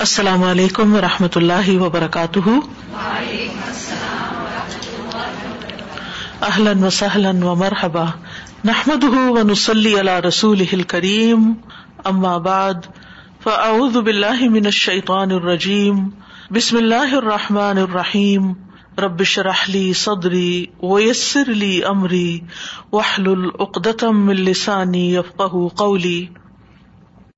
السلام علیکم و رحمۃ اللہ وبرکاتہ۔ اہلن و سہلن و مرحبا نحمد و نسلی علی رسول کریم اما بعد، فاعوذ من الشیطان الرجیم۔ بسم اللہ الرحمٰن الرحیم۔ ربش رحلی صدری ویسر لی امری۔ وحل العقدم السانی یفقہ قولی۔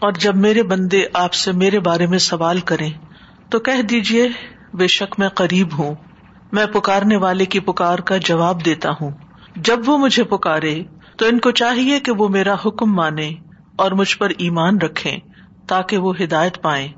اور جب میرے بندے آپ سے میرے بارے میں سوال کریں تو کہہ دیجیے بے شک میں قریب ہوں۔ میں پکارنے والے کی پکار کا جواب دیتا ہوں۔ جب وہ مجھے پکارے تو ان کو چاہیے کہ وہ میرا حکم مانے اور مجھ پر ایمان رکھے تاکہ وہ ہدایت پائے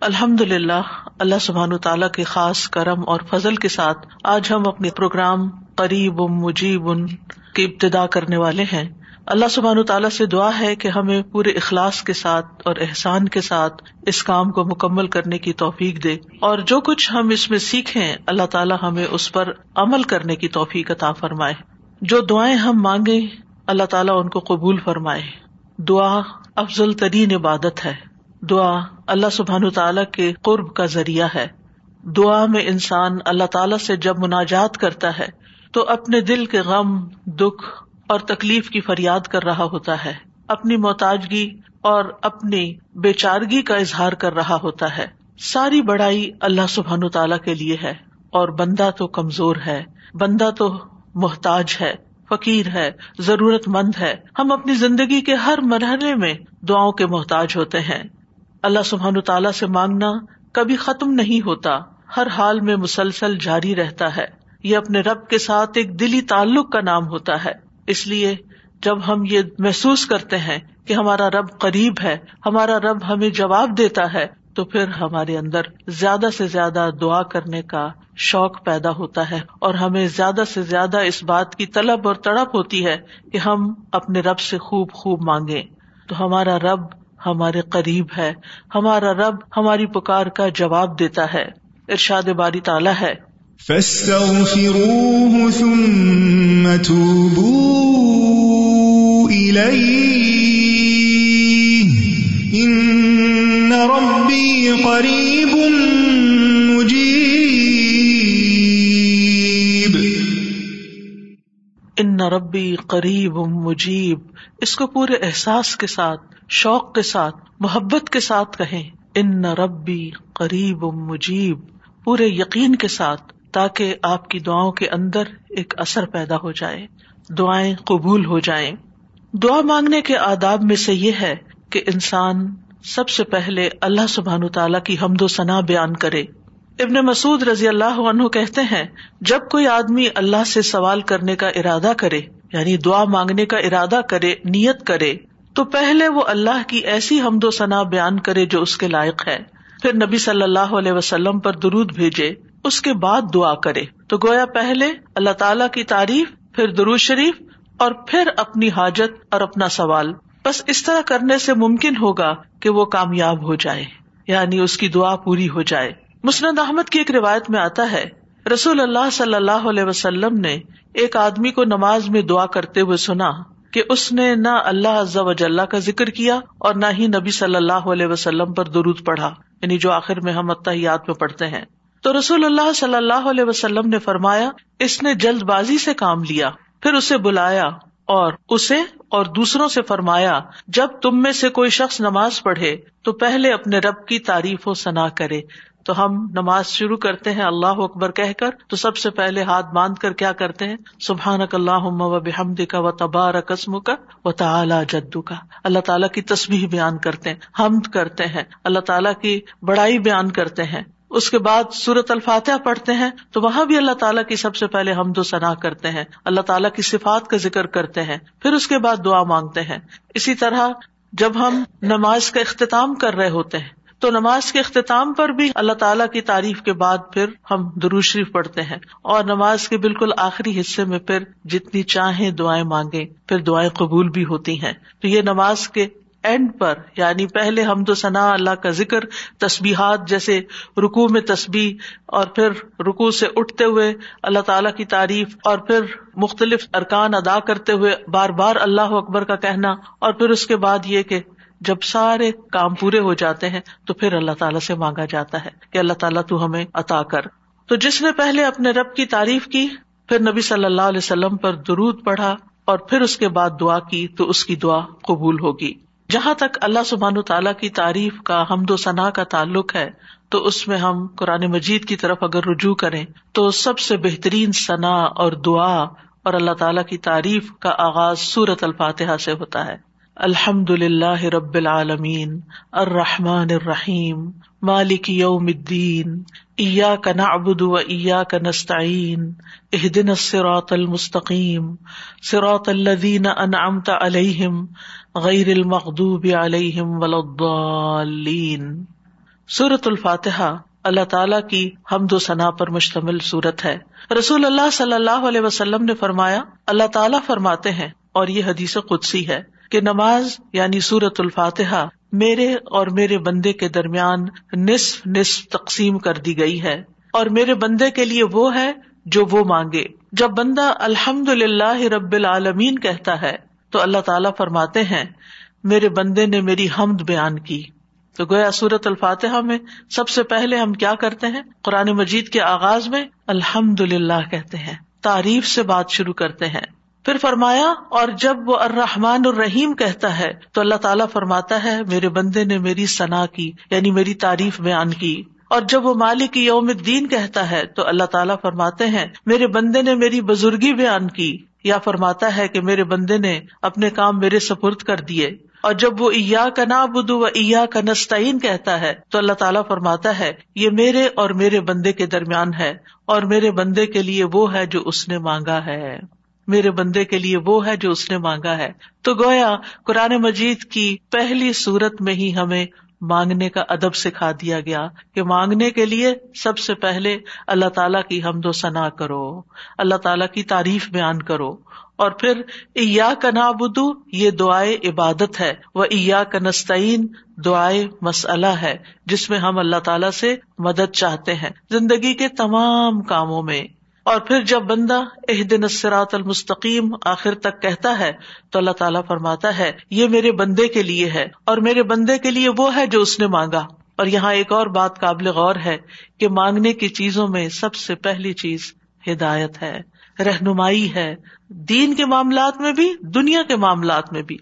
الحمد للہ اللہ سبحان تعالیٰ کے خاص کرم اور فضل کے ساتھ آج ہم اپنے پروگرام قریب مجیب ان کی ابتدا کرنے والے ہیں۔ اللہ سبحان تعالیٰ سے دعا ہے کہ ہمیں پورے اخلاص کے ساتھ اور احسان کے ساتھ اس کام کو مکمل کرنے کی توفیق دے۔ اور جو کچھ ہم اس میں سیکھیں، اللہ تعالیٰ ہمیں اس پر عمل کرنے کی توفیق عطا فرمائے۔ جو دعائیں ہم مانگے اللہ تعالیٰ ان کو قبول فرمائے۔ دعا افضل ترین عبادت ہے۔ دعا اللہ سبحان تعالیٰ کے قرب کا ذریعہ ہے۔ دعا میں انسان اللہ تعالیٰ سے جب مناجات کرتا ہے، تو اپنے دل کے غم، دکھ اور تکلیف کی فریاد کر رہا ہوتا ہے۔ اپنی محتاجگی اور اپنی بے چارگی کا اظہار کر رہا ہوتا ہے۔ ساری بڑائی اللہ سبحان تعالی کے لیے ہے اور بندہ تو کمزور ہے، بندہ تو محتاج ہے، فقیر ہے ضرورت مند ہے۔ ہم اپنی زندگی کے ہر مرحلے میں دعاؤں کے محتاج ہوتے ہیں۔ اللہ سبحان تعالیٰ سے مانگنا کبھی ختم نہیں ہوتا۔ ہر حال میں مسلسل جاری رہتا ہے۔ یہ اپنے رب کے ساتھ ایک دلی تعلق کا نام ہوتا ہے۔ اس لیے جب ہم یہ محسوس کرتے ہیں کہ ہمارا رب قریب ہے، ہمارا رب ہمیں جواب دیتا ہے، تو پھر ہمارے اندر زیادہ سے زیادہ دعا کرنے کا شوق پیدا ہوتا ہے اور ہمیں زیادہ سے زیادہ اس بات کی طلب اور تڑپ ہوتی ہے کہ ہم اپنے رب سے خوب خوب مانگے تو ہمارا رب ہمارے قریب ہے، ہمارا رب ہماری پکار کا جواب دیتا ہے۔ ارشاد باری تعالیٰ ہے۔ فاستغفروه ثم توبوا إليه. إن ربي قريب مجيب. ان ربی قریب مجیب اس کو پورے احساس کے ساتھ، شوق کے ساتھ، محبت کے ساتھ کہیں ان ربی قریب مجیب پورے یقین کے ساتھ تاکہ آپ کی دعاؤں کے اندر ایک اثر پیدا ہو جائے، دعائیں قبول ہو جائیں۔ دعا مانگنے کے آداب میں سے یہ ہے کہ انسان سب سے پہلے اللہ سبحان تعالیٰ کی حمد و ثنا بیان کرے۔ ابن مسعد رضی اللہ عنہ کہتے ہیں، جب کوئی آدمی اللہ سے سوال کرنے کا ارادہ کرے یعنی دعا مانگنے کا ارادہ کرے، نیت کرے، تو پہلے وہ اللہ کی ایسی حمد و ثنا بیان کرے جو اس کے لائق ہے۔ پھر نبی صلی اللہ علیہ وسلم پر درود بھیجے۔ اس کے بعد دعا کرے۔ تو گویا پہلے اللہ تعالی کی تعریف، پھر درود شریف اور پھر اپنی حاجت اور اپنا سوال۔ بس اس طرح کرنے سے ممکن ہوگا کہ وہ کامیاب ہو جائے یعنی اس کی دعا پوری ہو جائے۔ مسند احمد کی ایک روایت میں آتا ہے، رسول اللہ صلی اللہ علیہ وسلم نے ایک آدمی کو نماز میں دعا کرتے ہوئے سنا کہ اس نے نہ اللہ وجاللہ کا ذکر کیا اور نہ ہی نبی صلی اللہ علیہ وسلم پر درود پڑھا یعنی جو آخر میں ہم اتحیات میں پڑھتے ہیں۔ تو رسول اللہ صلی اللہ علیہ وسلم نے فرمایا، اس نے جلد بازی سے کام لیا، پھر اسے بلایا اور اسے اور دوسروں سے فرمایا، جب تم میں سے کوئی شخص نماز پڑھے تو پہلے اپنے رب کی تعریف و ثنا کرے۔ تو ہم نماز شروع کرتے ہیں اللہ اکبر کہہ کر، تو سب سے پہلے ہاتھ باندھ کر کیا کرتے ہیں؟ سبحان اللہ و بحمد کا و تبار قسم کا و تعلیٰ جدو کا اللہ تعالیٰ کی تصویر بیان کرتے ہیں، حمد کرتے ہیں۔ اللہ تعالیٰ کی بڑائی بیان کرتے ہیں۔ اس کے بعد سورت الفاتحہ پڑھتے ہیں، تو وہاں بھی اللہ تعالیٰ کی سب سے پہلے ہم دو صنع کرتے ہیں۔ اللہ تعالیٰ کی صفات کا ذکر کرتے ہیں، پھر اس کے بعد دعا مانگتے ہیں۔ اسی طرح جب ہم نماز کا اختتام کر رہے ہوتے ہیں، تو نماز کے اختتام پر بھی اللہ تعالیٰ کی تعریف کے بعد پھر ہم شریف پڑھتے ہیں۔ اور نماز کے بالکل آخری حصے میں پھر جتنی چاہیں دعائیں مانگے پھر دعائیں قبول بھی ہوتی ہیں۔ تو یہ نماز کے اینڈ پر یعنی پہلے ہم تو ثنا اللہ کا ذکر، تسبیحات جیسے رکو میں تسبیح، اور پھر رکو سے اٹھتے ہوئے اللہ تعالیٰ کی تعریف، اور پھر مختلف ارکان ادا کرتے ہوئے بار بار اللہ اکبر کا کہنا، اور پھر اس کے بعد یہ کہ جب سارے کام پورے ہو جاتے ہیں، تو پھر اللہ تعالیٰ سے مانگا جاتا ہے کہ اللہ تعالیٰ تو ہمیں عطا کر۔ تو جس نے پہلے اپنے رب کی تعریف کی، پھر نبی صلی اللہ علیہ وسلم پر درود پڑھا، اور پھر اس کے بعد دعا کی، تو اس کی دعا قبول ہوگی۔ جہاں تک اللہ سبحان تعالیٰ کی تعریف کا حمد و ثناء کا تعلق ہے، تو اس میں ہم قرآن مجید کی طرف اگر رجوع کریں، تو سب سے بہترین ثنا اور دعا اور اللہ تعالیٰ کی تعریف کا آغاز سورت الفاتحہ سے ہوتا ہے۔ الحمد للہ رب العالمین، الرحمٰن الرحیم، مالک یوم الدین ایا کا نعبد و ایا کا نستعین اہدن الصراط المستقیم، صراط الذین انعمت علیہم غیر المغضوب علیہم ولا الضالین۔ سورة الفاتحہ اللہ تعالیٰ کی حمد و ثنا پر مشتمل صورت ہے۔ رسول اللہ صلی اللہ علیہ وسلم نے فرمایا، اللہ تعالیٰ فرماتے ہیں، اور یہ حدیث قدسی ہے کہ نماز یعنی سورت الفاتحہ میرے اور میرے بندے کے درمیان نصف نصف تقسیم کر دی گئی ہے۔ اور میرے بندے کے لیے وہ ہے جو وہ مانگے۔ جب بندہ الحمد للہ رب العالمین کہتا ہے تو اللہ تعالیٰ فرماتے ہیں، میرے بندے نے میری حمد بیان کی۔ تو گویا سورت الفاتحہ میں سب سے پہلے ہم کیا کرتے ہیں؟ قرآن مجید کے آغاز میں الحمد للہ کہتے ہیں، تعریف سے بات شروع کرتے ہیں۔ پھر فرمایا، اور جب وہ الرحمن الرحیم کہتا ہے، تو اللہ تعالیٰ فرماتا ہے، میرے بندے نے میری ثنا کی یعنی میری تعریف بیان کی۔ اور جب وہ مالک یوم الدین کہتا ہے، تو اللہ تعالیٰ فرماتے ہیں، میرے بندے نے میری بزرگی بیان کی۔ یا فرماتا ہے کہ میرے بندے نے اپنے کام میرے سپرد کر دیے۔ اور جب وہ ایا کا نا بدو و ایا کا کہتا ہے، تو اللہ تعالیٰ فرماتا ہے، یہ میرے اور میرے بندے کے درمیان ہے، اور میرے بندے کے لیے وہ ہے جو اس نے مانگا ہے۔ میرے بندے کے لیے وہ ہے جو اس نے مانگا ہے۔ تو گویا قرآن مجید کی پہلی صورت میں ہی ہمیں مانگنے کا ادب سکھا دیا گیا کہ مانگنے کے لیے سب سے پہلے اللہ تعالیٰ کی حمد و ثنا کرو، اللہ تعالیٰ کی تعریف بیان کرو۔ اور پھر ایا کا نابدو یہ دعائے عبادت ہے۔ وہ ایا کا نستعین، دعائے مسئلہ ہے، جس میں ہم اللہ تعالیٰ سے مدد چاہتے ہیں۔ زندگی کے تمام کاموں میں اور پھر جب بندہ اح دن اسرات المستقیم آخر تک کہتا ہے، تو اللہ تعالیٰ فرماتا ہے، یہ میرے بندے کے لیے ہے اور میرے بندے کے لیے وہ ہے جو اس نے مانگا۔ اور یہاں ایک اور بات قابل غور ہے کہ مانگنے کی چیزوں میں سب سے پہلی چیز ہدایت ہے، رہنمائی ہے۔ دین کے معاملات میں بھی، دنیا کے معاملات میں بھی۔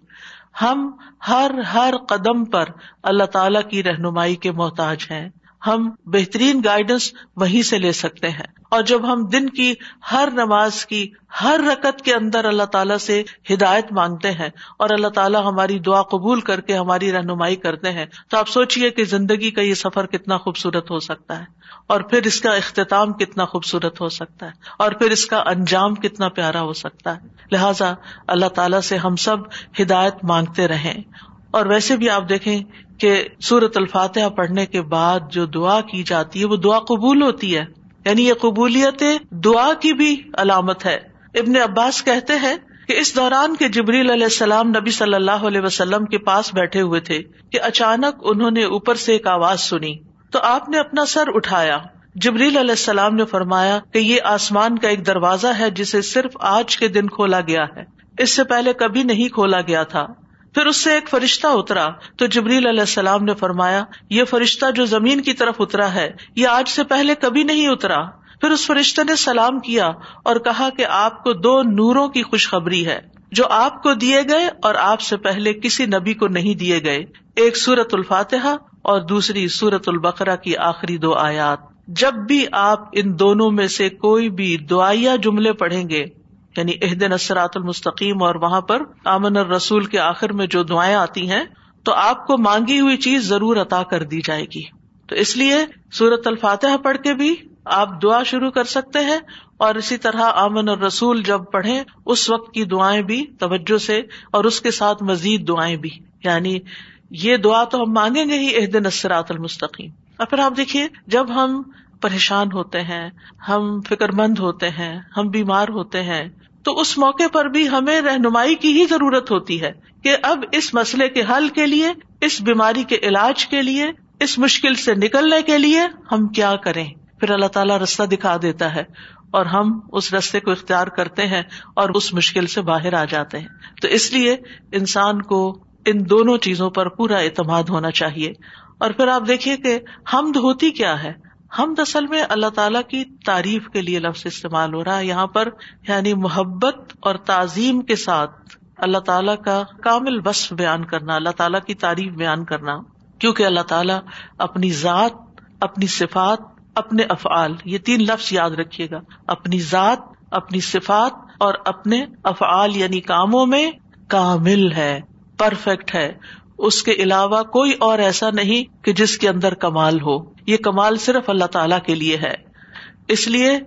ہم ہر ہر قدم پر اللہ تعالی کی رہنمائی کے محتاج ہیں۔ ہم بہترین گائیڈنس وہیں سے لے سکتے ہیں۔ اور جب ہم دن کی ہر نماز کی ہر رکت کے اندر اللہ تعالیٰ سے ہدایت مانگتے ہیں اور اللہ تعالیٰ ہماری دعا قبول کر کے ہماری رہنمائی کرتے ہیں، تو آپ سوچیے کہ زندگی کا یہ سفر کتنا خوبصورت ہو سکتا ہے اور پھر اس کا اختتام کتنا خوبصورت ہو سکتا ہے اور پھر اس کا انجام کتنا پیارا ہو سکتا ہے۔ لہٰذا اللہ تعالیٰ سے ہم سب ہدایت مانگتے رہیں۔ اور ویسے بھی آپ دیکھیں کہ سورت الفاتحہ پڑھنے کے بعد جو دعا کی جاتی ہے وہ دعا قبول ہوتی ہے۔ یعنی یہ قبولیت دعا کی بھی علامت ہے۔ ابن عباس کہتے ہیں کہ اس دوران کے جبریل علیہ السلام نبی صلی اللہ علیہ وسلم کے پاس بیٹھے ہوئے تھے کہ اچانک انہوں نے اوپر سے ایک آواز سنی۔ تو آپ نے اپنا سر اٹھایا۔ جبریل علیہ السلام نے فرمایا کہ یہ آسمان کا ایک دروازہ ہے جسے صرف آج کے دن کھولا گیا ہے۔ اس سے پہلے کبھی نہیں کھولا گیا تھا۔ پھر اس سے ایک فرشتہ اترا۔ تو جبریل علیہ السلام نے فرمایا، یہ فرشتہ جو زمین کی طرف اترا ہے، یہ آج سے پہلے کبھی نہیں اترا۔ پھر اس فرشتے نے سلام کیا اور کہا کہ آپ کو دو نوروں کی خوشخبری ہے، جو آپ کو دیے گئے اور آپ سے پہلے کسی نبی کو نہیں دیے گئے۔ ایک سورت الفاتحہ اور دوسری سورت البقرا کی آخری دو آیات۔ جب بھی آپ ان دونوں میں سے کوئی بھی دعائیا جملے پڑھیں گے یعنی عہد نسرات المستقیم اور وہاں پر امن اور رسول کے آخر میں جو دعائیں آتی ہیں، تو آپ کو مانگی ہوئی چیز ضرور عطا کر دی جائے گی۔ تو اس لیے سورت الفاتح پڑھ کے بھی آپ دعا شروع کر سکتے ہیں اور اسی طرح امن اور رسول جب پڑھے اس وقت کی دعائیں بھی توجہ سے اور اس کے ساتھ مزید دعائیں بھی۔ یعنی یہ دعا تو ہم مانگیں گے ہی دن اسرات المستقیم۔ اور پھر آپ دیکھیے، جب ہم پریشان ہوتے ہیں، ہم فکر مند ہوتے ہیں، ہم بیمار ہوتے ہیں تو اس موقع پر بھی ہمیں رہنمائی کی ہی ضرورت ہوتی ہے کہ اب اس مسئلے کے حل کے لیے، اس بیماری کے علاج کے لیے، اس مشکل سے نکلنے کے لیے ہم کیا کریں؟ پھر اللہ تعالیٰ رستہ دکھا دیتا ہے اور ہم اس رستے کو اختیار کرتے ہیں اور اس مشکل سے باہر آ جاتے ہیں۔ تو اس لیے انسان کو ان دونوں چیزوں پر پورا اعتماد ہونا چاہیے۔ اور پھر آپ دیکھیے کہ حمد ہوتی کیا ہے؟ ہم اصل میں اللہ تعالیٰ کی تعریف کے لیے لفظ استعمال ہو رہا ہے۔ یہاں پر یعنی محبت اور تعظیم کے ساتھ اللہ تعالیٰ کا کامل وصف بیان کرنا، اللہ تعالیٰ کی تعریف بیان کرنا، کیونکہ اللہ تعالیٰ اپنی ذات، اپنی صفات، اپنے افعال، یہ تین لفظ یاد رکھیے گا۔ اپنی ذات، اپنی صفات اور اپنے افعال یعنی کاموں میں کامل ہے پرفیکٹ ہے۔ اس کے علاوہ کوئی اور ایسا نہیں کہ جس کے اندر کمال ہو۔ یہ کمال صرف اللہ تعالی کے لیے ہے۔ اس لیے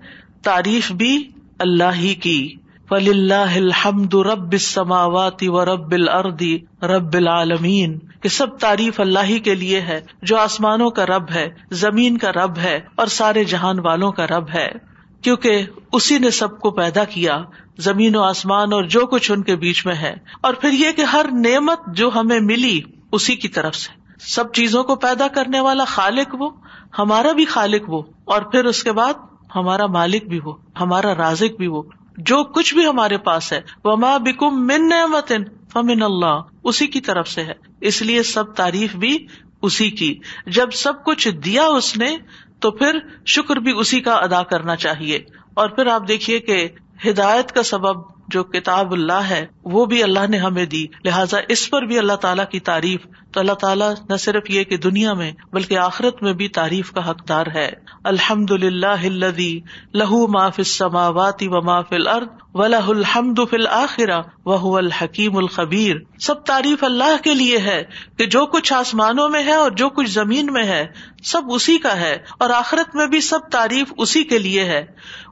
تعریف بھی اللہ ہی کی۔ فل اللہ الحمد رب السماوات و رب الردی رب العالمین کہ سب تعریف اللہ ہی کے لیے ہے۔ جو آسمانوں کا رب ہے، زمین کا رب ہے اور سارے جہان والوں کا رب ہے۔ کیونکہ اسی نے سب کو پیدا کیا۔ زمین و آسمان اور جو کچھ ان کے بیچ میں ہے۔ اور پھر یہ کہ ہر نعمت جو ہمیں ملی اسی کی طرف سے۔ سب چیزوں کو پیدا کرنے والا خالق وہ، ہمارا بھی خالق وہ، اور پھر اس کے بعد ہمارا مالک بھی وہ، ہمارا رازق بھی وہ۔ جو کچھ بھی ہمارے پاس ہے۔ وہ ماں بکم من نعمت فمن اللہ اسی کی طرف سے ہے۔ اس لیے سب تعریف بھی اسی کی۔ جب سب کچھ دیا اس نے، تو پھر شکر بھی اسی کا ادا کرنا چاہیے۔ اور پھر آپ دیکھیے کہ ہدایت کا سبب جو کتاب اللہ ہے، وہ بھی اللہ نے ہمیں دی۔ لہٰذا اس پر بھی اللہ تعالیٰ کی تعریف۔ تو اللہ تعالیٰ نہ صرف یہ کہ دنیا میں، بلکہ آخرت میں بھی تعریف کا حقدار ہے۔ الحمد للہ لہو ما فل سماواتی و ما فل ارد و لہ الحمد فل آخرا وہ الحکیم الخبیر۔ سب تعریف اللہ کے لیے ہے کہ جو کچھ آسمانوں میں ہے اور جو کچھ زمین میں ہے سب اسی کا ہے اور آخرت میں بھی سب تعریف اسی کے لیے ہے۔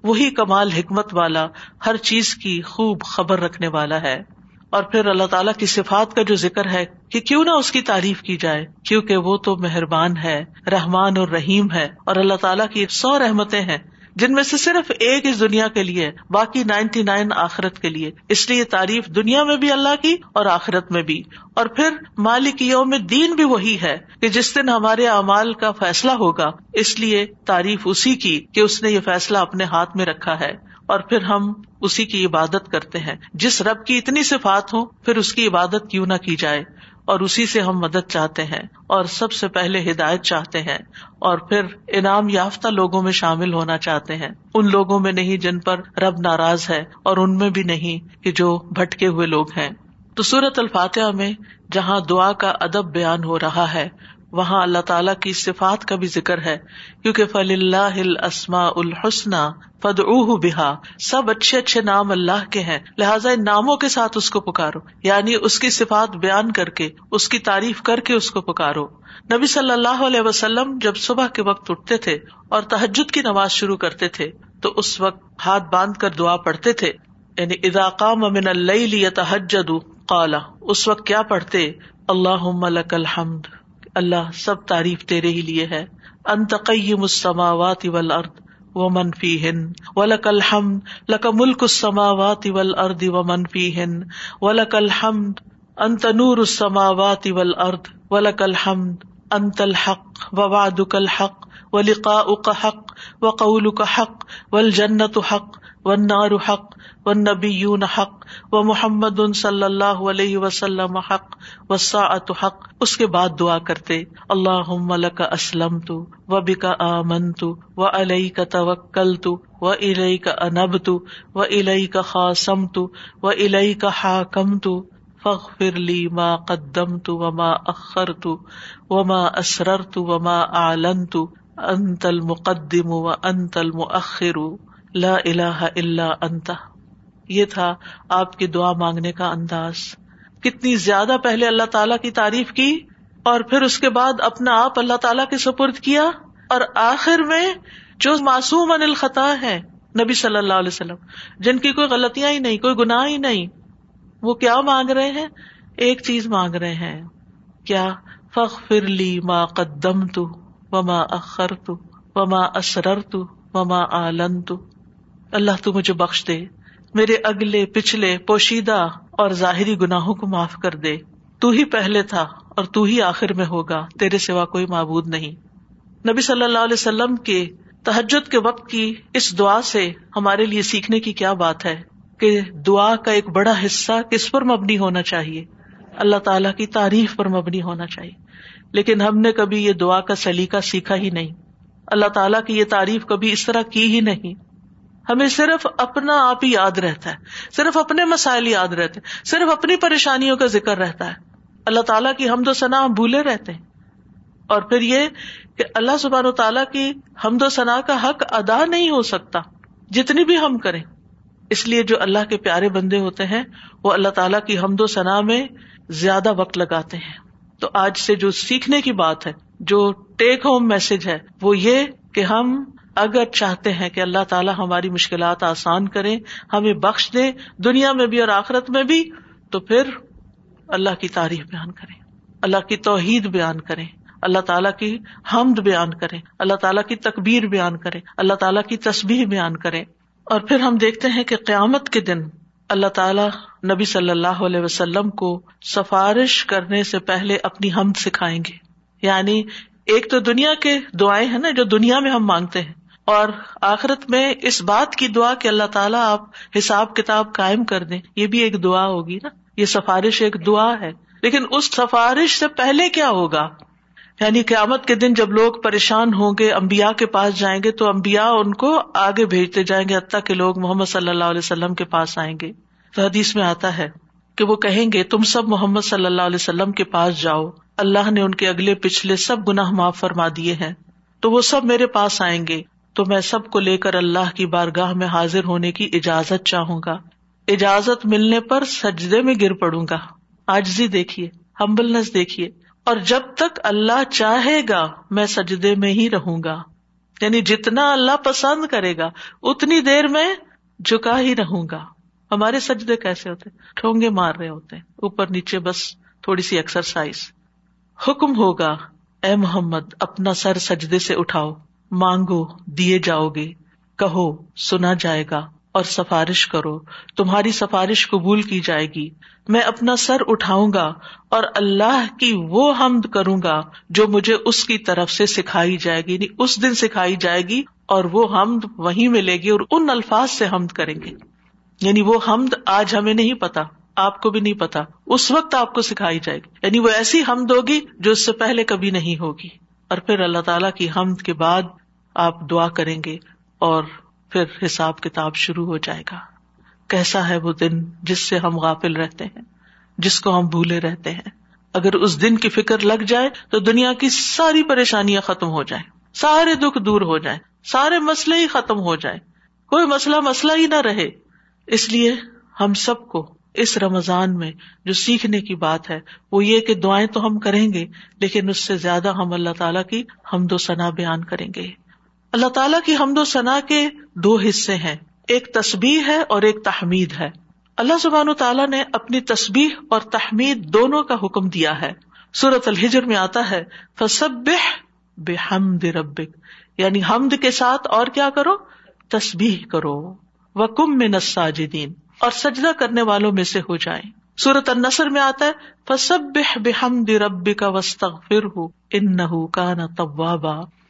وہی کمال حکمت والا ہر چیز کی خوب خبر رکھنے والا ہے۔ اور پھر اللہ تعالیٰ کی صفات کا جو ذکر ہے کہ کیوں نہ اس کی تعریف کی جائے، کیونکہ وہ تو مہربان ہے، رحمان اور رحیم ہے اور اللہ تعالیٰ کی سو رحمتیں ہیں۔ جن میں سے صرف ایک اس دنیا کے لیے باقی نائنٹی نائن آخرت کے لیے۔ اس لیے تعریف دنیا میں بھی اللہ کی اور آخرت میں بھی۔ اور پھر مالک یوم دین بھی وہی ہے کہ جس دن ہمارے اعمال کا فیصلہ ہوگا، اس لیے تعریف اسی کی کہ اس نے یہ فیصلہ اپنے ہاتھ میں رکھا ہے۔ اور پھر ہم اسی کی عبادت کرتے ہیں۔ جس رب کی اتنی صفات ہو پھر اس کی عبادت کیوں نہ کی جائے؟ اور اسی سے ہم مدد چاہتے ہیں اور سب سے پہلے ہدایت چاہتے ہیں اور پھر انعام یافتہ لوگوں میں شامل ہونا چاہتے ہیں۔ ان لوگوں میں نہیں جن پر رب ناراض ہے اور ان میں بھی نہیں کہ جو بھٹکے ہوئے لوگ ہیں۔ تو سورت الفاتحہ میں جہاں دعا کا ادب بیان ہو رہا ہے وہاں اللہ تعالیٰ کی صفات کا بھی ذکر ہے، کیونکہ فل اللہ السما الحسن فد اوہ سب اچھے اچھے نام اللہ کے ہیں، لہٰذا ان ناموں کے ساتھ اس کو پکارو۔ یعنی اس کی صفات بیان کر کے، اس کی تعریف کر کے اس کو پکارو۔ نبی صلی اللہ علیہ وسلم جب صبح کے وقت اٹھتے تھے اور تحجد کی نماز شروع کرتے تھے، تو اس وقت ہاتھ باندھ کر دعا پڑھتے تھے۔ یعنی اداقام امن اللہ تحجد قالا اس وقت کیا پڑھتے؟ اللہ الحمد۔ اللہ سب تعریف تیرے ہی لیے ہے۔ انتقیم السماوات والارض ومن فیہن۔ ولک الحمد، لک ملک السماوات والارض ومن فیہن۔ ولک الحمد، انت نور السماوات والارض۔ ولک الحمد، انت الحق ووعدک الحق۔ ولقاؤک حق، وقولک حق، والجنت حق، والنار حق۔ والنبیون حق و محمد صلی اللہ علیہ وسلم حق و حق، اس کے بعد دعا کرتے اللہ لک اسلم تو و بکا آمن تو و علیہ کا توکل تو و علیہ کا انب تو و علیہ کا خاصم تو و علیہ کا حاکم تو فخر لی ما قدم تو و ما اخر تو و ما اسرر تو و ما اعلن تو انت المقدم و انت المؤخر، لا الہ الا انت۔ یہ تھا آپ کی دعا مانگنے کا انداز۔ کتنی زیادہ پہلے اللہ تعالی کی تعریف کی اور پھر اس کے بعد اپنا آپ اللہ تعالی کے سپرد کیا۔ اور آخر میں جو معصوم ان الخطا ہے نبی صلی اللہ علیہ وسلم، جن کی کوئی غلطیاں ہی نہیں، کوئی گناہ ہی نہیں، وہ کیا مانگ رہے ہیں؟ ایک چیز مانگ رہے ہیں۔ کیا؟ فخ فرلی ماں قدم تو وما اخر تو وما اسرر تو وما آلن تو اللہ تو مجھے بخش دے۔ میرے اگلے پچھلے پوشیدہ اور ظاہری گناہوں کو معاف کر دے۔ تو ہی پہلے تھا اور تو ہی آخر میں ہوگا۔ تیرے سوا کوئی معبود نہیں۔ نبی صلی اللہ علیہ وسلم کے تحجد کے وقت کی اس دعا سے ہمارے لیے سیکھنے کی کیا بات ہے کہ دعا کا ایک بڑا حصہ کس پر مبنی ہونا چاہیے؟ اللہ تعالیٰ کی تعریف پر مبنی ہونا چاہیے۔ لیکن ہم نے کبھی یہ دعا کا سلیقہ سیکھا ہی نہیں۔ اللہ تعالیٰ کی یہ تعریف کبھی اس طرح کی ہی نہیں۔ ہمیں صرف اپنا آپ ہی یاد رہتا ہے، صرف اپنے مسائل یاد رہتے صرف اپنی پریشانیوں کا ذکر رہتا ہے۔ اللہ تعالیٰ کی حمد و ثنا ہم بھولے رہتے ہیں۔ اور پھر یہ کہ اللہ سبحان و تعالیٰ کی حمد و ثنا کا حق ادا نہیں ہو سکتا، جتنی بھی ہم کریں۔ اس لیے جو اللہ کے پیارے بندے ہوتے ہیں، وہ اللہ تعالیٰ کی حمد و ثنا میں زیادہ وقت لگاتے ہیں۔ تو آج سے جو سیکھنے کی بات ہے، جو ٹیک ہوم میسج ہے، وہ یہ کہ ہم اگر چاہتے ہیں کہ اللہ تعالیٰ ہماری مشکلات آسان کرے ہمیں بخش دے، دنیا میں بھی اور آخرت میں بھی، تو پھر اللہ کی تعریف بیان کرے اللہ کی توحید بیان کرے اللہ تعالیٰ کی حمد بیان کرے اللہ تعالیٰ کی تکبیر بیان کرے اللہ تعالیٰ کی تصبیح بیان کرے اور پھر ہم دیکھتے ہیں کہ قیامت کے دن اللہ تعالیٰ نبی صلی اللہ علیہ وسلم کو سفارش کرنے سے پہلے اپنی حمد سکھائیں گے۔ یعنی ایک تو دنیا کے دعائیں ہیں نا جو دنیا میں ہم مانگتے ہیں۔ اور آخرت میں اس بات کی دعا کہ اللہ تعالیٰ آپ حساب کتاب قائم کر دیں۔ یہ بھی ایک دعا ہوگی نا۔ یہ سفارش ایک دعا ہے۔ لیکن اس سفارش سے پہلے کیا ہوگا؟ یعنی قیامت کے دن جب لوگ پریشان ہوں گے امبیا کے پاس جائیں گے، تو امبیا ان کو آگے بھیجتے جائیں گے۔ حتیٰ کہ لوگ محمد صلی اللہ علیہ وسلم کے پاس آئیں گے۔ تو حدیث میں آتا ہے کہ وہ کہیں گے، تم سب محمد صلی اللہ علیہ وسلم کے پاس جاؤ۔ اللہ نے ان کے اگلے پچھلے سب گناہ معاف فرما دیے ہیں۔ تو وہ سب میرے پاس آئیں گے۔ تو میں سب کو لے کر اللہ کی بارگاہ میں حاضر ہونے کی اجازت چاہوں گا۔ اجازت ملنے پر سجدے میں گر پڑوں گا۔ آجزی دیکھیے، ہمبلنس دیکھیے۔ اور جب تک اللہ چاہے گا، میں سجدے میں ہی رہوں گا۔ یعنی جتنا اللہ پسند کرے گا، اتنی دیر میں جھکا ہی رہوں گا۔ ہمارے سجدے کیسے ہوتے؟ ٹھونگے مار رہے ہوتے اوپر نیچے بس تھوڑی سی ایکسرسائز حکم ہوگا، اے محمد، اپنا سر سجدے سے اٹھاؤ۔ مانگو، دیے جاؤ گے۔ کہو، سنا جائے گا اور سفارش کرو۔ تمہاری سفارش قبول کی جائے گی۔ میں اپنا سر اٹھاؤں گا اور اللہ کی وہ حمد کروں گا جو مجھے اس کی طرف سے سکھائی جائے گی یعنی اس دن سکھائی جائے گی اور وہ حمد وہیں ملے گی اور ان الفاظ سے حمد کریں گے۔ یعنی وہ حمد آج ہمیں نہیں پتا، آپ کو بھی نہیں پتا، اس وقت آپ کو سکھائی جائے گی۔ یعنی وہ ایسی حمد ہوگی جو اس سے پہلے کبھی نہیں ہوگی۔ اور پھر اللہ تعالی کی حمد کے بعد آپ دعا کریں گے اور پھر حساب کتاب شروع ہو جائے گا۔ کیسا ہے وہ دن جس سے ہم غافل رہتے ہیں، جس کو ہم بھولے رہتے ہیں۔ اگر اس دن کی فکر لگ جائے تو دنیا کی ساری پریشانیاں ختم ہو جائیں، سارے دکھ دور ہو جائیں، سارے مسئلے ہی ختم ہو جائیں۔ کوئی مسئلہ مسئلہ ہی نہ رہے۔ اس لیے ہم سب کو اس رمضان میں جو سیکھنے کی بات ہے، وہ یہ کہ دعائیں تو ہم کریں گے، لیکن اس سے زیادہ ہم اللہ تعالیٰ کی حمد و ثنا بیان کریں گے۔ اللہ تعالیٰ کی حمد و ثنا کے دو حصے ہیں۔ ایک تصبیح ہے اور ایک تحمید ہے۔ اللہ سبحان تعالیٰ نے اپنی تصبیح اور تحمید دونوں کا حکم دیا ہے۔ سورت الحجر میں آتا ہے فسب بے حمد ربک۔ یعنی حمد کے ساتھ اور کیا کرو؟ تصبیح کرو۔ و کم میں نساجدین اور سجدہ کرنے والوں میں سے ہو جائیں۔ سورت النصر میں آتا ہے فسب بے حمد رب کا وسط فر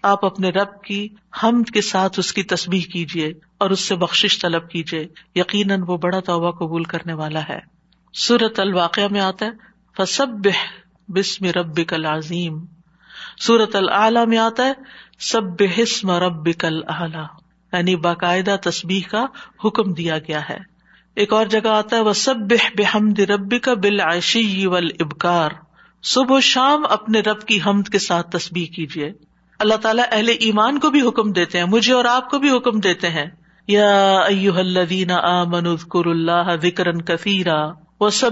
آپ اپنے رب کی حمد کے ساتھ اس کی تصبیح کیجیے اور اس سے بخش طلب کیجیے یقیناً وہ بڑا توبہ قبول کرنے والا ہے۔ سورت الواقع میں آتا ہے فسب بسم رب کل عظیم سورت العلیٰ میں آتا ہے سب حسم رب کل اعلی یعنی باقاعدہ تصبیح کا حکم دیا گیا ہے۔ ایک اور جگہ آتا ہے وہ سب بحمد رب کا بالعشی ول ابکار صبح و شام اپنے رب کی حمد کے ساتھ تصبیح کیجیے اللہ تعالیٰ اہل ایمان کو بھی حکم دیتے ہیں، مجھے اور آپ کو بھی حکم دیتے ہیں۔ یا الذین آمنوا اذکروا اللہ ذکرا کثیرا و سب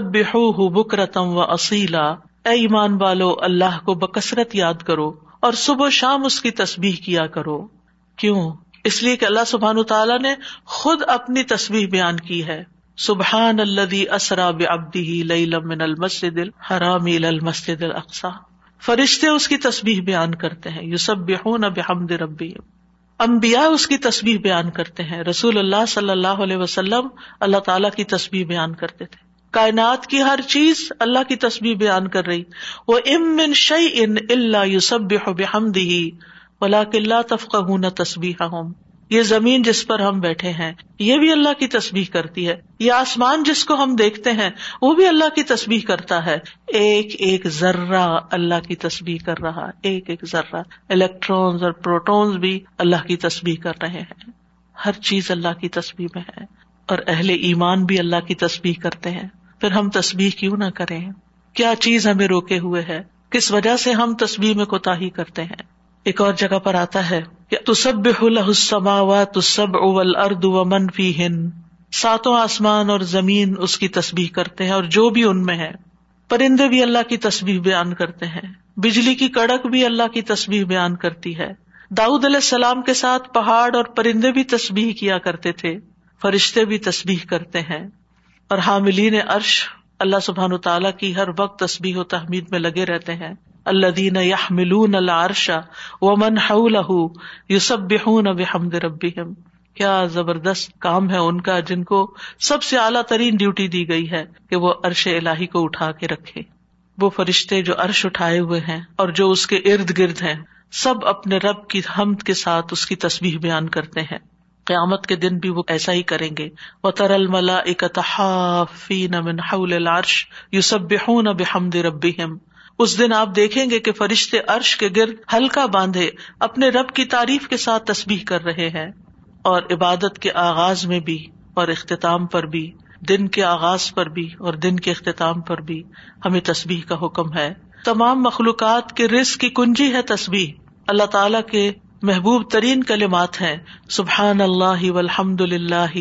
بکرتم و اصیلا اے ایمان والو، اللہ کو بکثرت یاد کرو اور صبح و شام اس کی تسبیح کیا کرو۔ کیوں؟ اس لیے کہ اللہ سبحان تعالیٰ نے خود اپنی تصویر بیان کی ہے۔ سبحان اللہ اسرا ببدی من المسد الحرام المسد القسا فرشتے اس کی تصویر بیان کرتے ہیں یوسب بحون بحمد ربی امبیا اس کی تصویر بیان کرتے ہیں۔ رسول اللہ صلی اللہ علیہ وسلم اللہ تعالیٰ کی تصویر بیان کرتے تھے۔ کائنات کی ہر چیز اللہ کی تصویر بیان کر رہی۔ وہ ام شعی ان اللہ یوسب بحمدی ولا کلّہ تفقہ نہ ہوں یہ زمین جس پر ہم بیٹھے ہیں، یہ بھی اللہ کی تصویر کرتی ہے۔ یہ آسمان جس کو ہم دیکھتے ہیں، وہ بھی اللہ کی تصویر کرتا ہے۔ ایک ایک ذرہ اللہ کی تصویر کر رہا، ایک ایک ذرہ۔ الیکٹرونز اور پروٹونز بھی اللہ کی تصویر کر رہے ہیں۔ ہر چیز اللہ کی تصویر میں ہے۔ اور اہل ایمان بھی اللہ کی تصویر کرتے ہیں۔ پھر ہم تصویر کیوں نہ کریں؟ کیا چیز ہمیں روکے ہوئے ہے؟ کس وجہ سے ہم تصویر میں کوتا ہی کرتے ہیں؟ ایک اور جگہ پر آتا ہے۔ کہ تصب السماوا تصب اول ارد و منفی ہن ساتوں آسمان اور زمین اس کی تصویر کرتے ہیں اور جو بھی ان میں ہے۔ پرندے بھی اللہ کی تصویر بیان کرتے ہیں۔ بجلی کی کڑک بھی اللہ کی تصویر بیان کرتی ہے۔ داؤد علیہ السلام کے ساتھ پہاڑ اور پرندے بھی تصویر کیا کرتے تھے۔ فرشتے بھی تصویر کرتے ہیں۔ اور حاملین عرش اللہ سبحان تعالیٰ کی ہر وقت تصبیح و تحمید میں لگے رہتے ہیں۔ اللہ دین یا ملون اللہ و من یوسب بحمد ربی کیا زبردست کام ہے ان کا جن کو سب سے اعلیٰ ترین ڈیوٹی دی گئی ہے کہ وہ عرش الہی کو اٹھا کے رکھے۔ وہ فرشتے جو عرش اٹھائے ہوئے ہیں اور جو اس کے ارد گرد ہیں، سب اپنے رب کی حمد کے ساتھ اس کی تصویر بیان کرتے ہیں۔ قیامت کے دن بھی وہ ایسا ہی کریں گے۔ وہ ترل ملا العرش یو سب بحمد ربهم۔ اس دن آپ دیکھیں گے کہ فرشتے عرش کے گرد ہلکا باندھے اپنے رب کی تعریف کے ساتھ تسبیح کر رہے ہیں اور عبادت کے آغاز میں بھی اور اختتام پر بھی، دن کے آغاز پر بھی اور دن کے اختتام پر بھی ہمیں تسبیح کا حکم ہے۔ تمام مخلوقات کے رزق کی کنجی ہے تسبیح۔ اللہ تعالیٰ کے محبوب ترین کلمات ہیں۔ سبحان اللہ والحمد للہ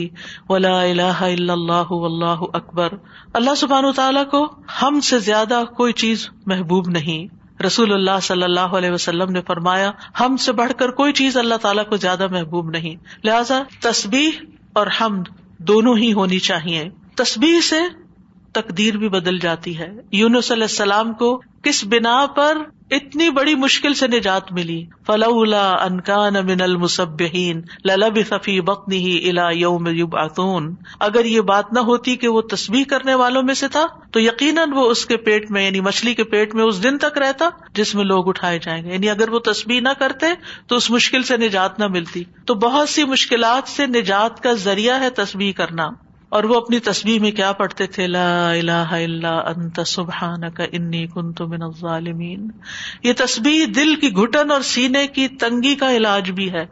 ولا الہ الا اللہ واللہ اکبر۔ اللہ سبحان تعالیٰ کو ہم سے زیادہ کوئی چیز محبوب نہیں۔ رسول اللہ صلی اللہ علیہ وسلم نے فرمایا، ہم سے بڑھ کر کوئی چیز اللہ تعالیٰ کو زیادہ محبوب نہیں۔ لہذا تسبیح اور حمد دونوں ہی ہونی چاہیے۔ تسبیح سے تقدیر بھی بدل جاتی ہے۔ یونس علیہ السلام کو کس بنا پر اتنی بڑی مشکل سے نجات ملی۔ فلولا انکان من المسبین للب صفی بکنی ہی الا یوم یبعثون اگر یہ بات نہ ہوتی کہ وہ تسبیح کرنے والوں میں سے تھا، تو یقیناً وہ اس کے پیٹ میں یعنی مچھلی کے پیٹ میں اس دن تک رہتا جس میں لوگ اٹھائے جائیں گے۔ یعنی اگر وہ تسبیح نہ کرتے، تو اس مشکل سے نجات نہ ملتی۔ تو بہت سی مشکلات سے نجات کا ذریعہ ہے تسبیح کرنا۔ اور وہ اپنی تصویر میں کیا پڑھتے تھے؟ لا الہ الا انت سبحانک انی کنت من الظالمین. یہ تصویر دل کی گھٹن اور سینے کی تنگی کا علاج بھی ہے۔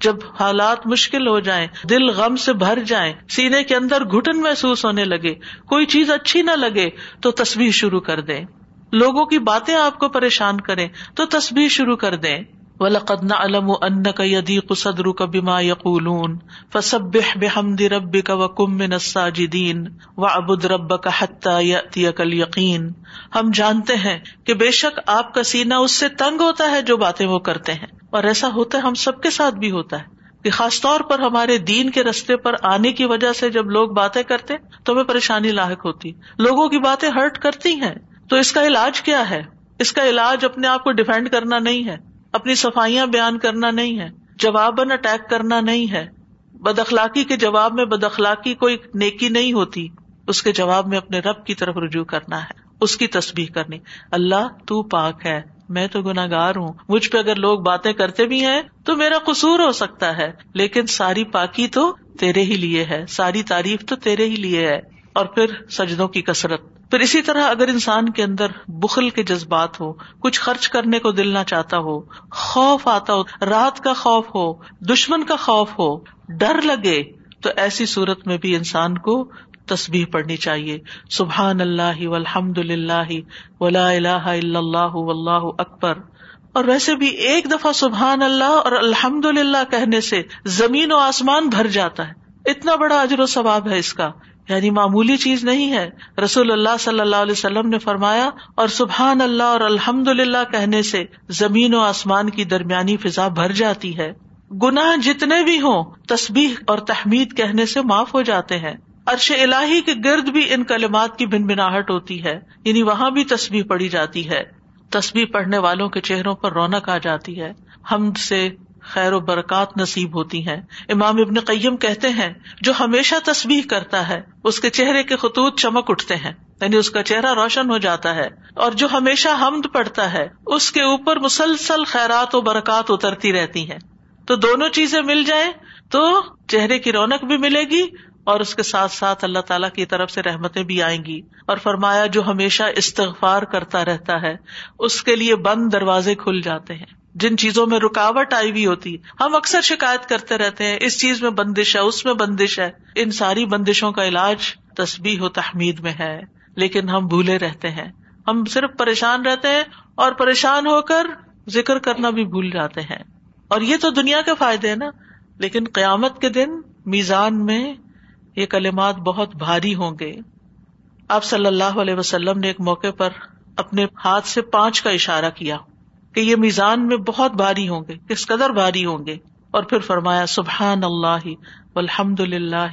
جب حالات مشکل ہو جائیں، دل غم سے بھر جائیں، سینے کے اندر گھٹن محسوس ہونے لگے، کوئی چیز اچھی نہ لگے، تو تصویر شروع کر دیں۔ لوگوں کی باتیں آپ کو پریشان کریں، تو تصویر شروع کر دیں۔ ولقد نعلم انك يضيق صدرك بما يقولون فسبح بحمد ربك وكن من الساجدين واعبد ربك حتى ياتيك اليقين ہم جانتے ہیں کہ بے شک آپ کا سینہ اس سے تنگ ہوتا ہے جو باتیں وہ کرتے ہیں اور ایسا ہوتا ہے ہم سب کے ساتھ بھی ہوتا ہے کہ خاص طور پر ہمارے دین کے رستے پر آنے کی وجہ سے جب لوگ باتیں کرتے تو ہمیں پریشانی لاحق ہوتی لوگوں کی باتیں ہرٹ کرتی ہیں تو اس کا علاج کیا ہے اس کا علاج اپنے آپ کو ڈیفینڈ کرنا نہیں ہے اپنی صفائیاں بیان کرنا نہیں ہے، جواباً اٹیک کرنا نہیں ہے۔ بد اخلاقی کے جواب میں بد اخلاقی کوئی نیکی نہیں ہوتی، اس کے جواب میں اپنے رب کی طرف رجوع کرنا ہے، اس کی تصویر کرنی۔ اللہ تو پاک ہے، میں تو گناگار ہوں۔ مجھ پہ اگر لوگ باتیں کرتے بھی ہیں تو میرا قصور ہو سکتا ہے، لیکن ساری پاکی تو تیرے ہی لیے ہے، ساری تعریف تو تیرے ہی لیے ہے۔ اور پھر سجدوں کی کثرت۔ پھر اسی طرح اگر انسان کے اندر بخل کے جذبات ہو کچھ خرچ کرنے کو دل نہ چاہتا ہو، خوف آتا ہو، رات کا خوف ہو، دشمن کا خوف ہو، ڈر لگے، تو ایسی صورت میں بھی انسان کو تصبیح پڑھنی چاہیے۔ سبحان اللہ الحمد للہ ولا اللہ اللہ اللہ اکبر۔ اور ویسے بھی ایک دفعہ سبحان اللہ اور الحمد للہ کہنے سے زمین و آسمان بھر جاتا ہے۔ اتنا بڑا اجر و ثواب ہے اس کا۔ یعنی معمولی چیز نہیں ہے۔ رسول اللہ صلی اللہ علیہ وسلم نے فرمایا، اور سبحان اللہ اور الحمد للہ کہنے سے زمین و آسمان کی درمیانی فضا بھر جاتی ہے۔ گناہ جتنے بھی ہوں، تسبیح اور تحمید کہنے سے معاف ہو جاتے ہیں۔ عرش الہی کے گرد بھی ان کلمات کی بن بناہٹ ہوتی ہے یعنی وہاں بھی تصویر پڑی جاتی ہے۔ تصویر پڑھنے والوں کے چہروں پر رونق آ جاتی ہے۔ ہم سے خیر و برکات نصیب ہوتی ہیں۔ امام ابن قیم کہتے ہیں، جو ہمیشہ تصویر کرتا ہے، اس کے چہرے کے خطوط چمک اٹھتے ہیں یعنی اس کا چہرہ روشن ہو جاتا ہے۔ اور جو ہمیشہ حمد پڑتا ہے، اس کے اوپر مسلسل خیرات و برکات اترتی رہتی ہیں۔ تو دونوں چیزیں مل جائیں، تو چہرے کی رونق بھی ملے گی اور اس کے ساتھ ساتھ اللہ تعالیٰ کی طرف سے رحمتیں بھی آئیں گی۔ اور فرمایا، جو ہمیشہ استغفار کرتا رہتا ہے، اس کے لیے بند دروازے کھل جاتے ہیں۔ جن چیزوں میں رکاوٹ آئی ہوئی ہوتی ہم اکثر شکایت کرتے رہتے ہیں، اس چیز میں بندش ہے، اس میں بندش ہے۔ ان ساری بندشوں کا علاج تسبیح و تحمید میں ہے، لیکن ہم بھولے رہتے ہیں۔ ہم صرف پریشان رہتے ہیں اور پریشان ہو کر ذکر کرنا بھی بھول جاتے ہیں۔ اور یہ تو دنیا کے فائدے ہیں نا، لیکن قیامت کے دن میزان میں یہ کلمات بہت بھاری ہوں گے۔ آپ صلی اللہ علیہ وسلم نے ایک موقع پر اپنے ہاتھ سے پانچ کا اشارہ کیا۔ کہ یہ میزان میں بہت بھاری ہوں گے، کس قدر بھاری ہوں گے۔ اور پھر فرمایا، سبحان اللہ الحمد للہ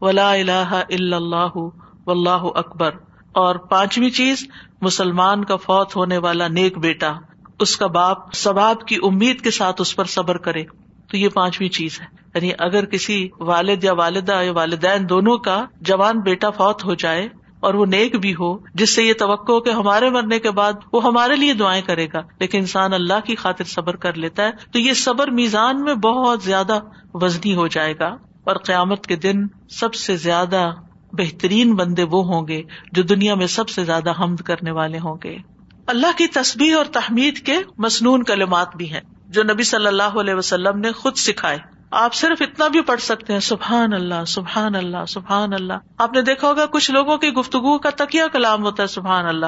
ولا الہ الا اللہ و اللہ اکبر۔ اور پانچویں چیز، مسلمان کا فوت ہونے والا نیک بیٹا، اس کا باپ ثباب کی امید کے ساتھ اس پر صبر کرے۔ تو یہ پانچویں چیز ہے۔ یعنی اگر کسی والد یا والدہ یا والدین دونوں کا جوان بیٹا فوت ہو جائے اور وہ نیک بھی ہو، جس سے یہ توقع ہو کہ ہمارے مرنے کے بعد وہ ہمارے لیے دعائیں کرے گا۔ لیکن انسان اللہ کی خاطر صبر کر لیتا ہے، تو یہ صبر میزان میں بہت زیادہ وزنی ہو جائے گا۔ اور قیامت کے دن سب سے زیادہ بہترین بندے وہ ہوں گے جو دنیا میں سب سے زیادہ حمد کرنے والے ہوں گے۔ اللہ کی تصبیح اور تحمید کے مصنون کلمات بھی ہیں، جو نبی صلی اللہ علیہ وسلم نے خود سکھائے۔ آپ صرف اتنا بھی پڑھ سکتے ہیں، سبحان اللہ سبحان اللہ سبحان اللہ۔ آپ نے دیکھا ہوگا، کچھ لوگوں کی گفتگو کا تکیا کلام ہوتا ہے، سبحان اللہ۔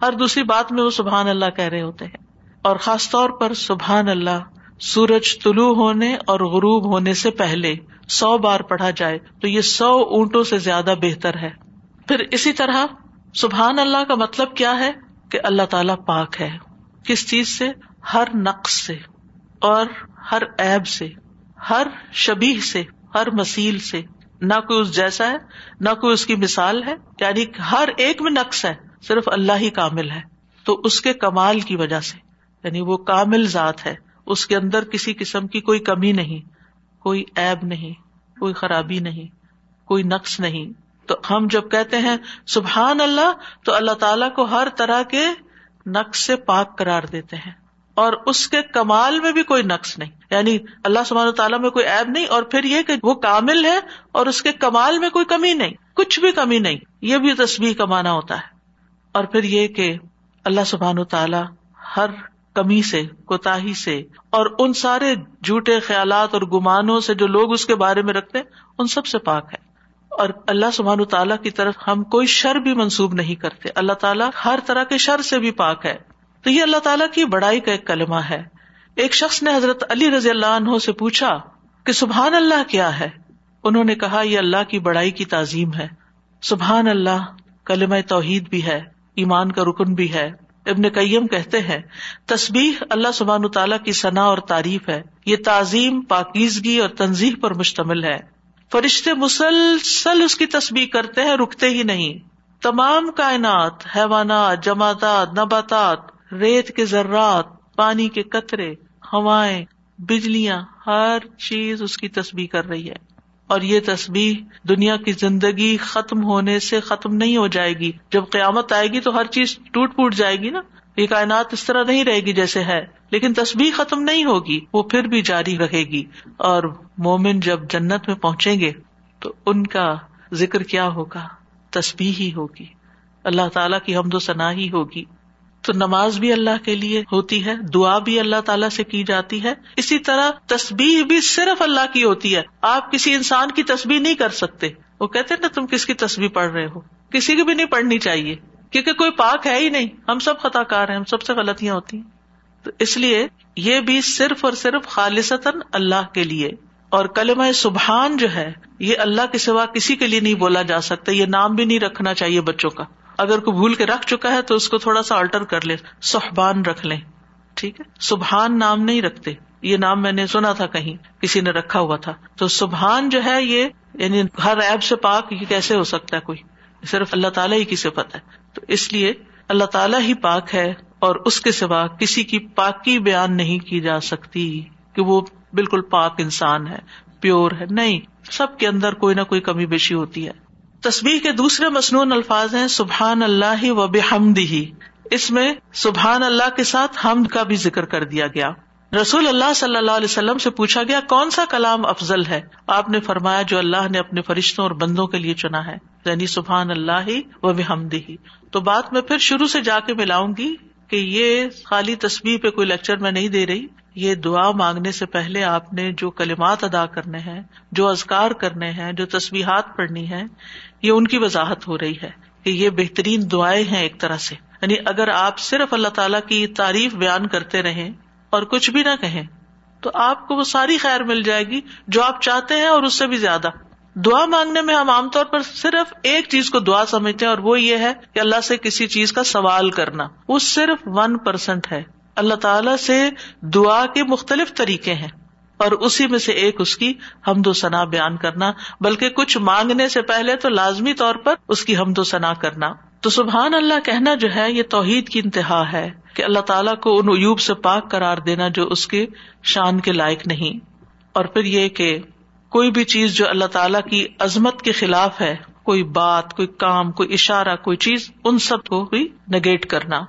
اور دوسری بات میں وہ سبحان اللہ کہہ رہے ہوتے ہیں۔ اور خاص طور پر سبحان اللہ، سورج طلوع ہونے اور غروب ہونے سے پہلے سو بار پڑھا جائے تو یہ سو اونٹوں سے زیادہ بہتر ہے۔ پھر اسی طرح سبحان اللہ کا مطلب کیا ہے؟ کہ اللہ تعالی پاک ہے۔ کس چیز سے؟ ہر نقص سے اور ہر ایب سے۔ ہر شبیح سے، ہر مسیل سے، نہ کوئی اس جیسا ہے، نہ کوئی اس کی مثال ہے یعنی ہر ایک میں نقص ہے، صرف اللہ ہی کامل ہے۔ تو اس کے کمال کی وجہ سے یعنی وہ کامل ذات ہے، اس کے اندر کسی قسم کی کوئی کمی نہیں، کوئی ایب نہیں، کوئی خرابی نہیں، کوئی نقص نہیں۔ تو ہم جب کہتے ہیں سبحان اللہ، تو اللہ تعالیٰ کو ہر طرح کے نقص سے پاک قرار دیتے ہیں۔ اور اس کے کمال میں بھی کوئی نقص نہیں۔ یعنی اللہ سبحانہ تعالیٰ میں کوئی ایب نہیں اور پھر یہ کہ وہ کامل ہے اور اس کے کمال میں کوئی کمی نہیں۔ کچھ بھی کمی نہیں۔ یہ بھی تصویر کا ہوتا ہے۔ اور پھر یہ کہ اللہ سبحان تعالیٰ ہر کمی سے کوتا سے اور ان سارے جھوٹے خیالات اور گمانوں سے جو لوگ اس کے بارے میں رکھتے ان سب سے پاک ہے۔ اور اللہ سبحان تعالیٰ کی طرف ہم کوئی شر بھی منسوب نہیں کرتے۔ اللہ تعالیٰ ہر طرح کے شر سے بھی پاک ہے۔ تو یہ اللہ تعالیٰ کی بڑائی کا ایک کلمہ ہے۔ ایک شخص نے حضرت علی رضی اللہ عنہ سے پوچھا کہ سبحان اللہ کیا ہے؟ انہوں نے کہا، یہ اللہ کی بڑائی کی تعظیم ہے۔ سبحان اللہ، کلمہ توحید بھی ہے، ایمان کا رکن بھی ہے۔ ابن کئیم کہتے ہیں تصبیح اللہ سبحان تعالیٰ کی ثنا اور تعریف ہے۔ یہ تعظیم، پاکیزگی اور تنظیم پر مشتمل ہے۔ فرشتے مسلسل اس کی تصویر کرتے ہیں، رکتے ہی نہیں۔ تمام کائنات، حیوانات جماعتات نباتات ریت کے ذرات، پانی کے قطرے، ہوائیں، بجلیاں، ہر چیز اس کی تصبیح کر رہی ہے۔ اور یہ تصبیح دنیا کی زندگی ختم ہونے سے ختم نہیں ہو جائے گی۔ جب قیامت آئے گی تو ہر چیز ٹوٹ پوٹ جائے گی نا۔ یہ کائنات اس طرح نہیں رہے گی جیسے ہے۔ لیکن تصبیح ختم نہیں ہوگی، وہ پھر بھی جاری رہے گی۔ اور مومن جب جنت میں پہنچیں گے تو ان کا ذکر کیا ہوگا؟ تصبیح ہی ہوگی۔ اللہ تعالیٰ کی حمد و ثنا ہی ہوگی۔ تو نماز بھی اللہ کے لیے ہوتی ہے، دعا بھی اللہ تعالیٰ سے کی جاتی ہے۔ اسی طرح تصبیح بھی صرف اللہ کی ہوتی ہے۔ آپ کسی انسان کی تصبیح نہیں کر سکتے۔ وہ کہتے نا، تم کس کی تصویر پڑھ رہے ہو؟ کسی کی بھی نہیں پڑھنی چاہیے۔ کیونکہ کوئی پاک ہے ہی نہیں۔ ہم سب خطا کار ہیں، ہم سب سے غلطیاں ہوتی ہیں۔ تو اس لیے یہ بھی صرف اور صرف خالص اللہ کے لیے۔ اور کلمہ سبحان جو ہے، یہ اللہ کے سوا کسی کے لیے نہیں بولا جا سکتا۔ یہ نام بھی نہیں رکھنا چاہیے بچوں کا۔ اگر کوئی بھول کے رکھ چکا ہے تو اس کو تھوڑا سا آلٹر کر لے سحبان رکھ لیں۔ ٹھیک ہے؟ سبحان نام نہیں رکھتے۔ یہ نام میں نے سنا تھا کہیں، کسی نے رکھا ہوا تھا۔ تو سبحان جو ہے یہ یعنی ہر ایب سے پاک، یہ کیسے ہو سکتا ہے کوئی؟ صرف اللہ تعالیٰ ہی کی صفت ہے۔ تو اس لیے اللہ تعالیٰ ہی پاک ہے اور اس کے سوا کسی کی پاکی بیان نہیں کی جا سکتی کہ وہ بالکل پاک انسان ہے، پیور ہے۔ نہیں، سب کے اندر کوئی نہ کوئی کمی بیشی ہوتی ہے۔ تصویر کے دوسرے مصنون الفاظ ہیں سبحان اللہ و بحمد ہی اس میں سبحان اللہ کے ساتھ حمد کا بھی ذکر کر دیا گیا۔ رسول اللہ صلی اللہ علیہ وسلم سے پوچھا گیا، کون سا کلام افضل ہے؟ آپ نے فرمایا جو اللہ نے اپنے فرشتوں اور بندوں کے لیے چنا ہے یعنی سبحان اللہ ہی و بحمدی ہی تو بات میں پھر شروع سے جا کے ملاؤں گی کہ یہ خالی تصویر پہ کوئی لیکچر میں نہیں دے رہی۔ یہ دعا مانگنے سے پہلے آپ نے جو کلمات ادا کرنے ہیں، جو ازکار کرنے ہیں، جو تصویرات پڑھنی ہے یہ ان کی وضاحت ہو رہی ہے کہ یہ بہترین دعائیں ہیں ایک طرح سے۔ یعنی اگر آپ صرف اللہ تعالیٰ کی تعریف بیان کرتے رہیں اور کچھ بھی نہ کہیں، تو آپ کو وہ ساری خیر مل جائے گی جو آپ چاہتے ہیں اور اس سے بھی زیادہ۔ دعا مانگنے میں ہم عام طور پر صرف ایک چیز کو دعا سمجھتے ہیں اور وہ یہ ہے کہ اللہ سے کسی چیز کا سوال کرنا۔ وہ صرف ون پرسینٹ ہے۔ اللہ تعالی سے دعا کے مختلف طریقے ہیں۔ اور اسی میں سے ایک اس کی حمد و ثنا بیان کرنا، بلکہ کچھ مانگنے سے پہلے تو لازمی طور پر اس کی حمد و ثنا کرنا۔ تو سبحان اللہ کہنا جو ہے، یہ توحید کی انتہا ہے کہ اللہ تعالیٰ کو ان عیوب سے پاک قرار دینا جو اس کے شان کے لائق نہیں۔ اور پھر یہ کہ کوئی بھی چیز جو اللہ تعالیٰ کی عظمت کے خلاف ہے، کوئی بات، کوئی کام، کوئی اشارہ، کوئی چیز، ان سب کو بھی نگیٹ کرنا۔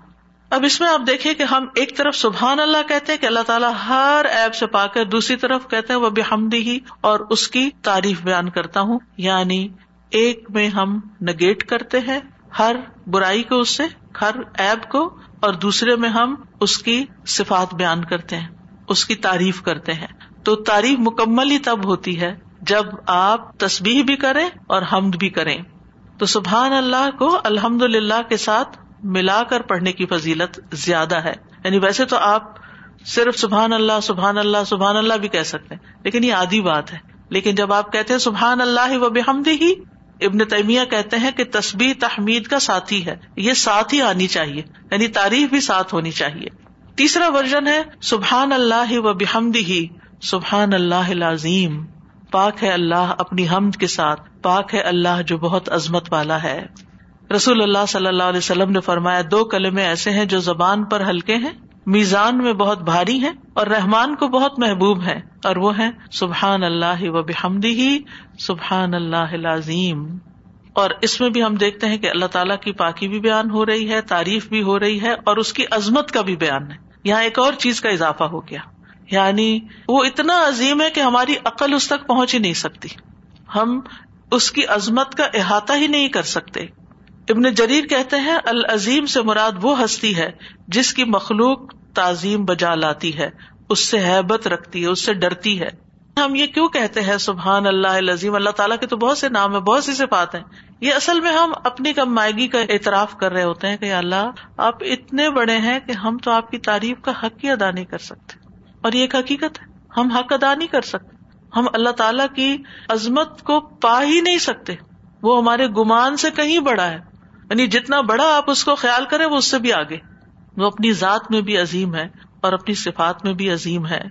اب اس میں آپ دیکھیں کہ ہم ایک طرف سبحان اللہ کہتے ہیں کہ اللہ تعالیٰ ہر ایپ سے پا کر دوسری طرف کہتے ہیں وہ بھی ہی، اور اس کی تعریف بیان کرتا ہوں۔ یعنی ایک میں ہم نگیٹ کرتے ہیں، ہر برائی کو اس سے، ہر ایپ کو، اور دوسرے میں ہم اس کی صفات بیان کرتے ہیں، اس کی تعریف کرتے ہیں۔ تو تعریف مکمل ہی تب ہوتی ہے جب آپ تصبیح بھی کریں اور حمد بھی کریں۔ تو سبحان اللہ کو الحمد للہ کے ساتھ ملا کر پڑھنے کی فضیلت زیادہ ہے۔ یعنی ویسے تو آپ صرف سبحان اللہ سبحان اللہ سبحان اللہ بھی کہہ سکتے ہیں، لیکن یہ آدھی بات ہے۔ لیکن جب آپ کہتے ہیں سبحان اللہ و بحمدی ہی ابن تیمیہ کہتے ہیں کہ تصبیح تحمید کا ساتھی ہے۔ یہ ساتھ ہی آنی چاہیے یعنی تعریف بھی ساتھ ہونی چاہیے۔ تیسرا ورژن ہے سبحان اللہ و بحمدی ہی سبحان اللہ عظیم پاک ہے اللہ اپنی حمد کے ساتھ، پاک ہے اللہ جو بہت عظمت والا ہے۔ رسول اللہ صلی اللہ علیہ وسلم نے فرمایا، دو کلمے ایسے ہیں جو زبان پر ہلکے ہیں، میزان میں بہت بھاری ہیں اور رحمان کو بہت محبوب ہے اور وہ ہے سبحان اللہ و بحمدی ہی سبحان اللہ عظیم اور اس میں بھی ہم دیکھتے ہیں کہ اللہ تعالیٰ کی پاکی بھی بیان ہو رہی ہے، تعریف بھی ہو رہی ہے، اور اس کی عظمت کا بھی بیان ہے۔ یہاں ایک اور چیز کا اضافہ ہو گیا۔ یعنی وہ اتنا عظیم ہے کہ ہماری عقل اس تک پہنچ ہی نہیں سکتی۔ ہم اس کی عظمت کا احاطہ ہی نہیں کر سکتے۔ ابن جریر کہتے ہیں، العظیم سے مراد وہ ہستی ہے جس کی مخلوق تعظیم بجا لاتی ہے، اس سے حیبت رکھتی ہے، اس سے ڈرتی ہے۔ ہم یہ کیوں کہتے ہیں، سبحان اللہ عظیم اللہ تعالیٰ کے تو بہت سے نام ہے بہت سی صفات ہیں۔ یہ اصل میں ہم اپنی کم مائگی کا اعتراف کر رہے ہوتے ہیں کہ اللہ، آپ اتنے بڑے ہیں کہ ہم تو آپ کی تعریف کا حق ہی ادا نہیں کر سکتے۔ اور یہ ایک حقیقت ہے، ہم حق ادا نہیں کر سکتے۔ ہم اللہ تعالی کی عظمت کو پا ہی نہیں سکتے۔ وہ ہمارے گمان سے کہیں بڑا ہے۔ یعنی جتنا بڑا آپ اس کو خیال کریں وہ اس سے بھی آگے۔ وہ اپنی ذات میں بھی عظیم ہے اور اپنی صفات میں بھی عظیم ہے۔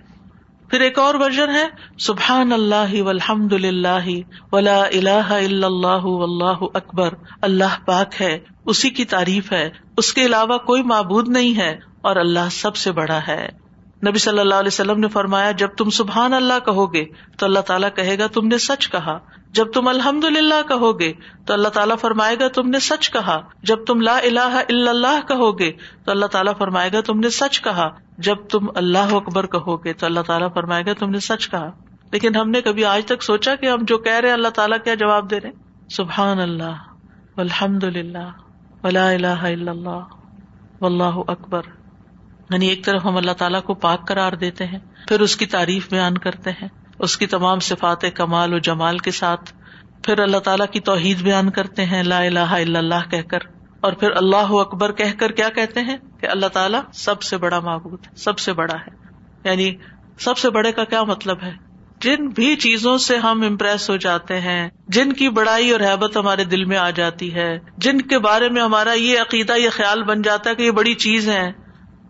پھر ایک اور ورژن ہے، سبحان اللہ والحمد للہ ولا الہ الا اللہ واللہ اکبر۔ اللہ پاک ہے، اسی کی تعریف ہے۔ اس کے علاوہ کوئی معبود نہیں ہے اور اللہ سب سے بڑا ہے۔ نبی صلی اللہ علیہ وسلم نے فرمایا، جب تم سبحان اللہ کہو گے تو اللہ تعالیٰ کہے گا، تم نے سچ کہا۔ جب تم الحمد للہ کہو گے تو اللہ تعالیٰ فرمائے گا، تم نے سچ کہا۔ جب تم لا الہ الا اللہ کہو گے تو اللہ تعالیٰ فرمائے گا، تم نے سچ کہا۔ جب تم اللہ اکبر کہو گے تو اللہ تعالیٰ فرمائے گا، تم نے سچ کہا۔ لیکن ہم نے کبھی آج تک سوچا کہ ہم جو کہہ رہے اللہ تعالیٰ کیا جواب دے رہے سبحان اللہ الحمد للہ ولا الہ الا اللہ، واللہ اکبر۔ یعنی ایک طرف ہم اللہ تعالیٰ کو پاک قرار دیتے ہیں، پھر اس کی تعریف بیان کرتے ہیں، اس کی تمام صفات کمال و جمال کے ساتھ، پھر اللہ تعالیٰ کی توحید بیان کرتے ہیں، لا الہ الا اللہ کہہ کر، اور پھر اللہ اکبر کہہ کر کیا کہتے ہیں؟ کہ اللہ تعالیٰ سب سے بڑا معبود، سب سے بڑا ہے۔ یعنی سب سے بڑے کا کیا مطلب ہے؟ جن بھی چیزوں سے ہم امپریس ہو جاتے ہیں، جن کی بڑائی اور حیبت ہمارے دل میں آ جاتی ہے، جن کے بارے میں ہمارا یہ عقیدہ، یہ خیال بن جاتا ہے کہ یہ بڑی چیز ہے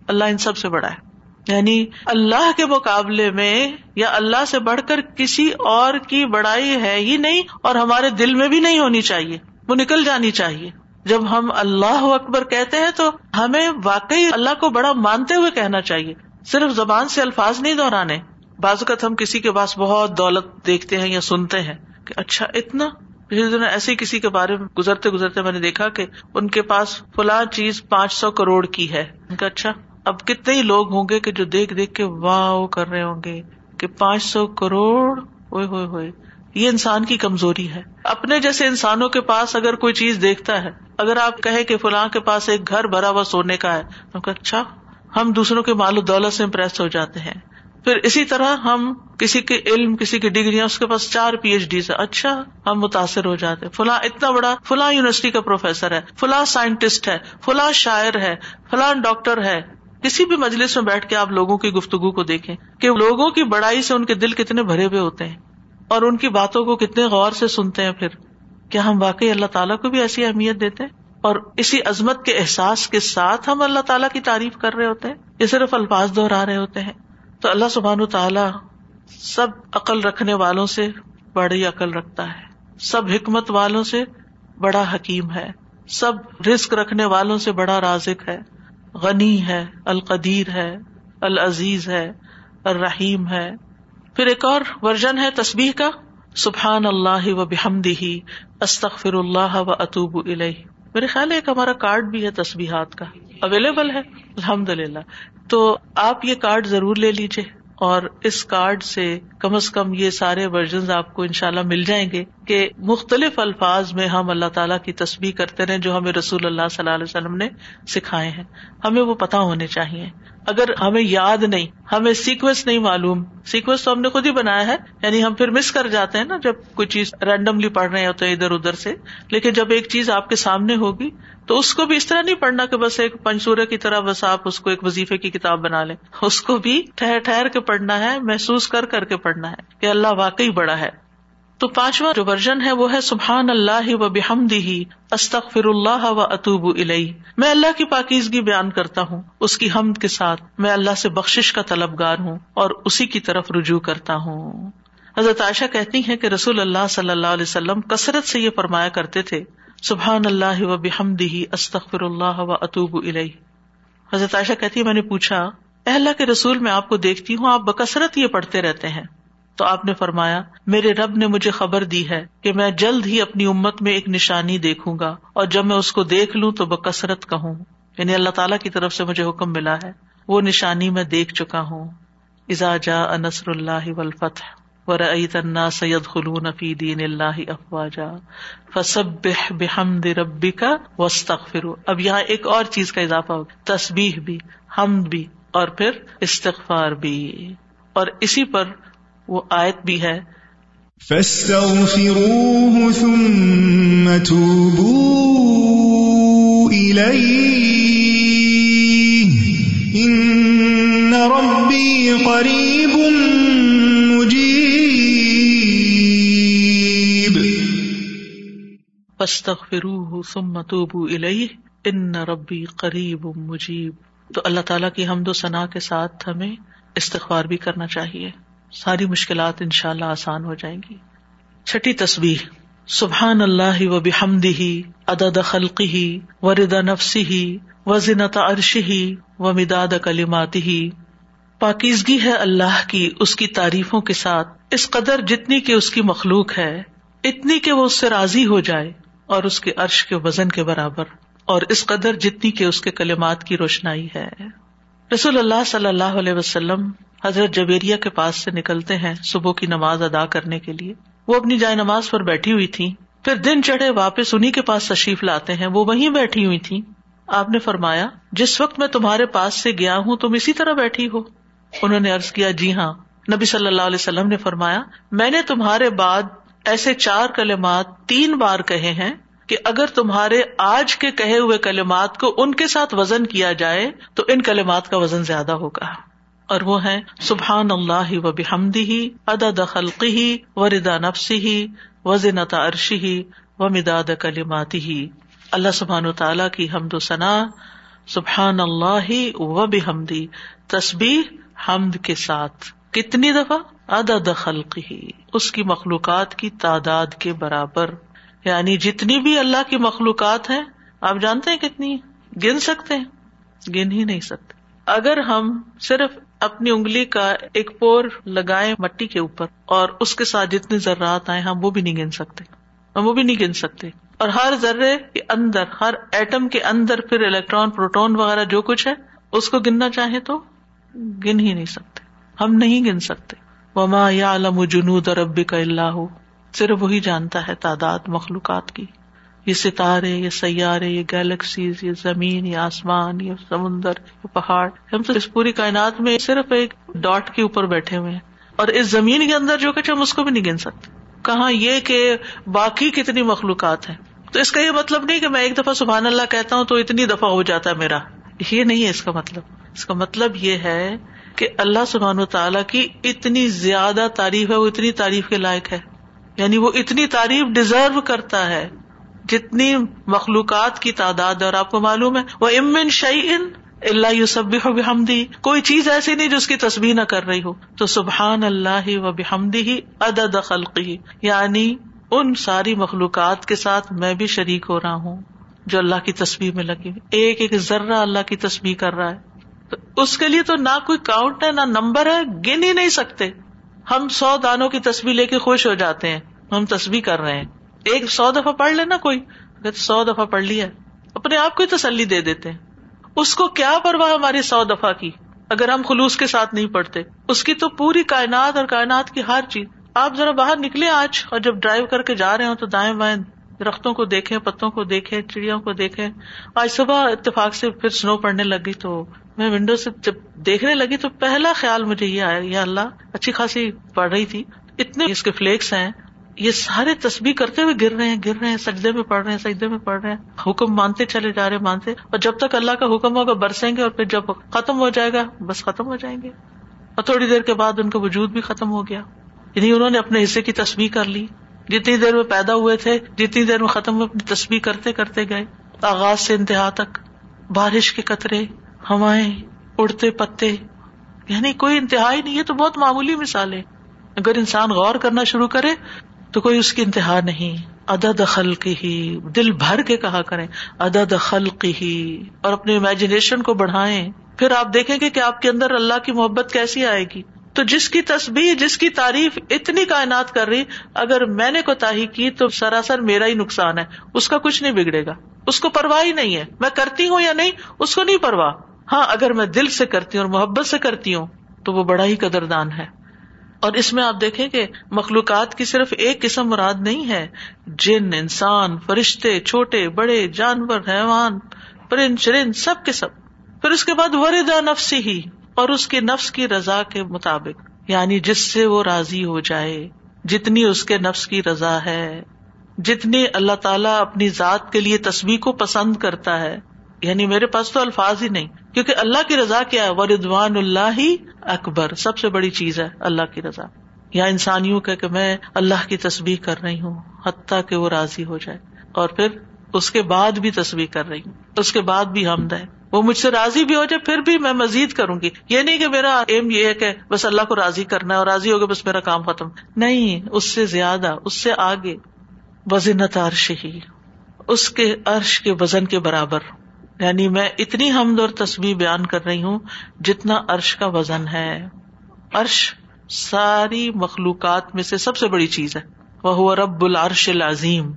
اللہ ان سب سے بڑا ہے۔ یعنی اللہ کے مقابلے میں یا اللہ سے بڑھ کر کسی اور کی بڑائی ہے ہی نہیں اور ہمارے دل میں بھی نہیں ہونی چاہیے۔ وہ نکل جانی چاہیے۔ جب ہم اللہ اکبر کہتے ہیں تو ہمیں واقعی اللہ کو بڑا مانتے ہوئے کہنا چاہیے۔ صرف زبان سے الفاظ نہیں دہرانے۔ بعض اوقات ہم کسی کے پاس بہت دولت دیکھتے ہیں یا سنتے ہیں کہ اچھا اتنا؟ پچھلے دن ایسے کسی کے بارے میں گزرتے گزرتے میں نے دیکھا کہ ان کے پاس فلاں چیز پانچ سو کروڑ کی ہے۔ ان کا اچھا اب کتنے ہی لوگ ہوں گے کہ جو دیکھ دیکھ کے واہ کر رہے ہوں گے کہ پانچ سو کروڑ ہوئے ہوئے ہوئے، یہ انسان کی کمزوری ہے۔ اپنے جیسے انسانوں کے پاس اگر کوئی چیز دیکھتا ہے، اگر آپ کہیں کہ فلاں کے پاس ایک گھر بھرا ہوا سونے کا ہے، تو اچھا ہم دوسروں کے مال و دولت سے امپریس ہو جاتے ہیں۔ پھر اسی طرح ہم کسی کے علم، کسی کی ڈگری اس کے پاس چار پی ایچ ڈی اچھا ہم متاثر ہو جاتے فلاں، اتنا بڑا، فلاں یونیورسٹی کا پروفیسر ہے، فلاں سائنٹسٹ ہے، فلاں شاعر ہے، فلاں ڈاکٹر ہے۔ کسی بھی مجلس میں بیٹھ کے آپ لوگوں کی گفتگو کو دیکھیں کہ لوگوں کی بڑائی سے ان کے دل کتنے بھرے ہوئے ہوتے ہیں اور ان کی باتوں کو کتنے غور سے سنتے ہیں پھر کیا ہم واقعی اللہ تعالیٰ کو بھی ایسی اہمیت دیتے ہیں؟ اور اسی عظمت کے احساس کے ساتھ ہم اللہ تعالیٰ کی تعریف کر رہے ہوتے ہیں؟ یہ صرف الفاظ دہرا رہے ہوتے ہیں۔ تو اللہ سبحان تعالیٰ سب عقل رکھنے والوں سے بڑی عقل رکھتا ہے۔ سب حکمت والوں سے بڑا حکیم ہے۔ سب رسک رکھنے والوں سے بڑا رازق ہے۔ غنی ہے، القدیر ہے، العزیز ہے، الرحیم ہے۔ پھر ایک اور ورژن ہے تصبیح کا، سبحان اللہ و بحمدی استغفر اللہ و اطوب الہ میرے خیال ہے ایک ہمارا کارڈ بھی ہے تسبیحات کا اویلیبل ہے الحمد للہ تو آپ یہ کارڈ ضرور لے لیجیے اور اس کارڈ سے کم از کم یہ سارے ورژن آپ کو ان شاء اللہ مل جائیں گے کہ مختلف الفاظ میں ہم اللہ تعالیٰ کی تسبیح کرتے رہے جو ہمیں رسول اللہ صلی اللہ علیہ وسلم نے سکھائے ہیں۔ ہمیں وہ پتا ہونے چاہیے۔ اگر ہمیں یاد نہیں، ہمیں سیکوینس نہیں معلوم۔ سیکوینس تو ہم نے خود ہی بنایا ہے یعنی ہم پھر مس کر جاتے ہیں نا جب کوئی چیز رینڈملی پڑھ رہے ہوتے ہیں ادھر ادھر سے۔ لیکن جب ایک چیز آپ کے سامنے ہوگی، تو اس کو بھی اس طرح نہیں پڑھنا کہ بس ایک پنچورے کی طرح بس آپ اس کو ایک وظیفے کی کتاب بنا لیں۔ اس کو بھی ٹھہر ٹھہر کے پڑھنا ہے، محسوس کر کر کے پڑھنا ہے کہ اللہ واقعی بڑا ہے۔ تو پانچواں جو ورژن ہے وہ ہے سبحان اللہ و بحمد ہی استخر اللہ و اطوب الئی میں اللہ کی پاکیزگی بیان کرتا ہوں، اس کی حمد کے ساتھ میں اللہ سے بخش کا طلبگار ہوں اور اسی کی طرف رجوع کرتا ہوں۔ حضرت عائشہ کہتی ہیں کہ رسول اللہ صلی اللہ علیہ وسلم کثرت سے یہ فرمایا کرتے تھے سبحان اللہ و بحمد ہی استخر اللہ و اطوب الئی حضرت عائشہ کہتی ہے میں نے پوچھا اللہ کے رسول، میں آپ کو دیکھتی ہوں، آپ بکثرت یہ پڑھتے رہتے ہیں۔ تو آپ نے فرمایا، میرے رب نے مجھے خبر دی ہے کہ میں جلد ہی اپنی امت میں ایک نشانی دیکھوں گا اور جب میں اس کو دیکھ لوں تو بکثرت کہوں۔ یعنی اللہ تعالیٰ کی طرف سے مجھے حکم ملا ہے، وہ نشانی میں دیکھ چکا ہوں۔ ازا جا انصر اللہ ولفتح تنا سید خلون فی دین اللہ افواجا فسب بحمد ربی کا وسطرو اب یہاں ایک اور چیز کا اضافہ ہو تصبیح بھی، حمد بھی اور پھر استغفار بھی۔ اور اسی پر وہ آیت بھی ہے۔ فاستغفروه ثم توبوا إليه إن ربي قريب ثم توبوا إليه ان ربی قریب مجیب تو اللہ تعالیٰ کی حمد و ثنا کے ساتھ ہمیں استغفار بھی کرنا چاہیے۔ ساری مشکلات ان شاء اللہ آسان ہو جائیں گی۔ چھٹی تصویر سبحان اللہ و بحمد ہی عدد خلقی ہی و ردا نفسی ہی و زنت عرش ہی و مداد کلیمات ہی پاکیزگی ہے اللہ کی اس کی تعریفوں کے ساتھ۔ اس قدر جتنی کہ اس کی مخلوق ہے، اتنی کہ وہ اس سے راضی ہو جائے اور اس کے عرش کے وزن کے برابر۔ اور اس قدر جتنی کہ اس کے کلمات کی روشنائی ہے۔ رسول اللہ صلی اللہ علیہ وسلم حضرت جبیریا کے پاس سے نکلتے ہیں صبح کی نماز ادا کرنے کے لیے۔ وہ اپنی جائے نماز پر بیٹھی ہوئی تھی پھر دن چڑھے واپس انہیں کے پاس تشریف لاتے ہیں۔ وہ وہیں بیٹھی ہوئی تھی آپ نے فرمایا، جس وقت میں تمہارے پاس سے گیا ہوں، تم اسی طرح بیٹھی ہو۔ انہوں نے ارض کیا جی ہاں۔ نبی صلی اللہ علیہ وسلم نے فرمایا، میں نے تمہارے بعد ایسے چار کلمات تین بار کہے ہیں کہ اگر تمہارے آج کے کہے ہوئے کلمات کو ان کے ساتھ وزن کیا جائے، تو ان کلمات کا وزن زیادہ ہوگا۔ اور وہ ہے سبحان اللہ و بحمدی ہی عدد خلقی ہی و ردا نفسی ہی و عرشی ہی و مداد کلماتی ہی اللہ سبحان و تعالیٰ کی حمد و ثنا سبحان اللہ و بحمدی تسبیح حمد کے ساتھ۔ کتنی دفعہ؟ عدد خلقی ہی اس کی مخلوقات کی تعداد کے برابر۔ یعنی جتنی بھی اللہ کی مخلوقات ہیں، آپ جانتے ہیں کتنی؟ گن سکتے ہیں؟ گن ہی نہیں سکتے۔ اگر ہم صرف اپنی انگلی کا ایک پور لگائے مٹی کے اوپر اور اس کے ساتھ جتنے ذرات آئے ہم وہ بھی نہیں گن سکتے۔ ہم وہ بھی نہیں گن سکتے۔ اور ہر ذرے کے اندر، ہر ایٹم کے اندر پھر الیکٹران، پروٹون وغیرہ جو کچھ ہے، اس کو گننا چاہے تو گن ہی نہیں سکتے۔ ہم نہیں گن سکتے۔ وما یا علم جنود ربی کا اللہ ہو صرف وہی جانتا ہے تعداد مخلوقات کی۔ یہ ستارے، یہ سیارے، یہ گیلیکسیز، یہ زمین، یہ آسمان، یہ سمندر، یہ پہاڑ۔ ہم تو اس پوری کائنات میں صرف ایک ڈاٹ کے اوپر بیٹھے ہوئے ہیں۔ اور اس زمین کے اندر جو کچھ ہم اس کو بھی نہیں گن سکتے۔ کہاں یہ کہ باقی کتنی مخلوقات ہیں؟ تو اس کا یہ مطلب نہیں کہ میں ایک دفعہ سبحان اللہ کہتا ہوں تو اتنی دفعہ ہو جاتا ہے میرا۔ یہ نہیں ہے اس کا مطلب۔ اس کا مطلب یہ ہے کہ اللہ سبحان و تعالیٰ کی اتنی زیادہ تعریف ہے، وہ اتنی تعریف کے لائق ہے۔ یعنی وہ اتنی تعریف ڈیزرو کرتا ہے جتنی مخلوقات کی تعداد اور آپ کو معلوم ہے، وہ امن شعی ان اللہ یوسب بحمدی۔ کوئی چیز ایسی نہیں جو اس کی تصویر نہ کر رہی ہو۔ تو سبحان اللہ و بحمدی ہی عدد خلقی یعنی ان ساری مخلوقات کے ساتھ میں بھی شریک ہو رہا ہوں جو اللہ کی تصویر میں لگی ایک ایک ذرہ اللہ کی تصویر کر رہا ہے۔ تو اس کے لیے تو نہ کوئی کاؤنٹ ہے، نہ نمبر ہے، گن ہی نہیں سکتے۔ ہم سو دانوں کی تصویر لے کے خوش ہو جاتے ہیں۔ ہم تصویر کر رہے ہیں۔ ایک سو دفعہ پڑھ لینا کوئی۔ اگر سو دفعہ پڑھ لیا اپنے آپ کو تسلی دے دیتے اس کو کیا پرواہ ہماری سو دفعہ کی؟ اگر ہم خلوص کے ساتھ نہیں پڑھتے، اس کی تو پوری کائنات اور کائنات کی ہر چیز۔ آپ ذرا باہر نکلے آج اور جب ڈرائیو کر کے جا رہے ہوں تو دائیں بائیں درختوں کو دیکھیں، پتوں کو دیکھیں، چڑیوں کو دیکھیں۔ آج صبح اتفاق سے پھر سنو پڑنے لگی تو میں ونڈو سے جب دیکھنے لگی تو پہلا خیال مجھے یہ آیا، یا اللہ، اچھی خاصی پڑھ رہی تھی۔ اتنے اس کے فلیکس ہیں۔ یہ سارے تسبیح کرتے ہوئے گر رہے ہیں، گر رہے ہیں، سجدے میں پڑھ رہے ہیں، سجدے میں پڑھ رہے ہیں۔ حکم مانتے چلے جا رہے مانتے۔ اور جب تک اللہ کا حکم ہوگا، برسیں گے اور پھر جب ختم ہو جائے گا، بس ختم ہو جائیں گے۔ اور تھوڑی دیر کے بعد ان کا وجود بھی ختم ہو گیا۔ یعنی انہوں نے اپنے حصے کی تصویر کر لی۔ جتنی دیر میں پیدا ہوئے تھے، جتنی دیر میں ختم ہوئے، اپنی تصویر کرتے کرتے گئے۔ آغاز سے انتہا تک بارش کے قطرے، ہوائیں، اڑتے پتے۔ یعنی کوئی انتہا ہی نہیں ہے، تو بہت معمولی مثال ہے۔ اگر انسان غور کرنا شروع کرے تو کوئی اس کی انتہا نہیں۔ ادا دخل کی ہی دل بھر کے کہا کریں۔ ادا دخل کی ہی اور اپنے امیجنیشن کو بڑھائیں۔ پھر آپ دیکھیں گے کہ آپ کے اندر اللہ کی محبت کیسی آئے گی۔ تو جس کی تصویر جس کی تعریف اتنی کائنات کر رہی، اگر میں نے کوتا کی تو سراسر میرا ہی نقصان ہے۔ اس کا کچھ نہیں بگڑے گا۔ اس کو پرواہ ہی نہیں ہے۔ میں کرتی ہوں یا نہیں، اس کو نہیں پرواہ۔ ہاں اگر میں دل سے کرتی ہوں اور محبت سے کرتی ہوں، تو وہ بڑا ہی قدردان ہے۔ اور اس میں آپ دیکھیں کہ مخلوقات کی صرف ایک قسم مراد نہیں ہے۔ جن، انسان، فرشتے، چھوٹے، بڑے، جانور، حیوان پرند چرند سب کے سب۔ پھر اس کے بعد وردا نفسی ہی اور اس کے نفس کی رضا کے مطابق یعنی جس سے وہ راضی ہو جائے، جتنی اس کے نفس کی رضا ہے جتنی اللہ تعالیٰ اپنی ذات کے لیے تصویر کو پسند کرتا ہے یعنی میرے پاس تو الفاظ ہی نہیں، کیونکہ اللہ کی رضا کیا ہے؟ وردوان اللہ ہی اکبر۔ سب سے بڑی چیز ہے اللہ کی رضا۔ یا انسانیوں کا کہ میں اللہ کی تصویر کر رہی ہوں، حتیٰ کہ وہ راضی ہو جائے۔ اور پھر اس کے بعد بھی تصویر کر رہی ہوں۔ اس کے بعد بھی حمد ہے۔ وہ مجھ سے راضی بھی ہو جائے، پھر بھی میں مزید کروں گی۔ یہ نہیں کہ میرا ایم یہ ہے کہ بس اللہ کو راضی کرنا ہے اور راضی ہوگا بس میرا کام ختم۔ نہیں، اس سے زیادہ، اس سے آگے۔ وزنت عرش ہی اس کے عرش کے وزن کے برابر۔ یعنی میں اتنی حمد اور تصویر بیان کر رہی ہوں جتنا عرش کا وزن ہے۔ عرش ساری مخلوقات میں سے سب سے بڑی چیز ہے۔ وہ رب العرش العظیم۔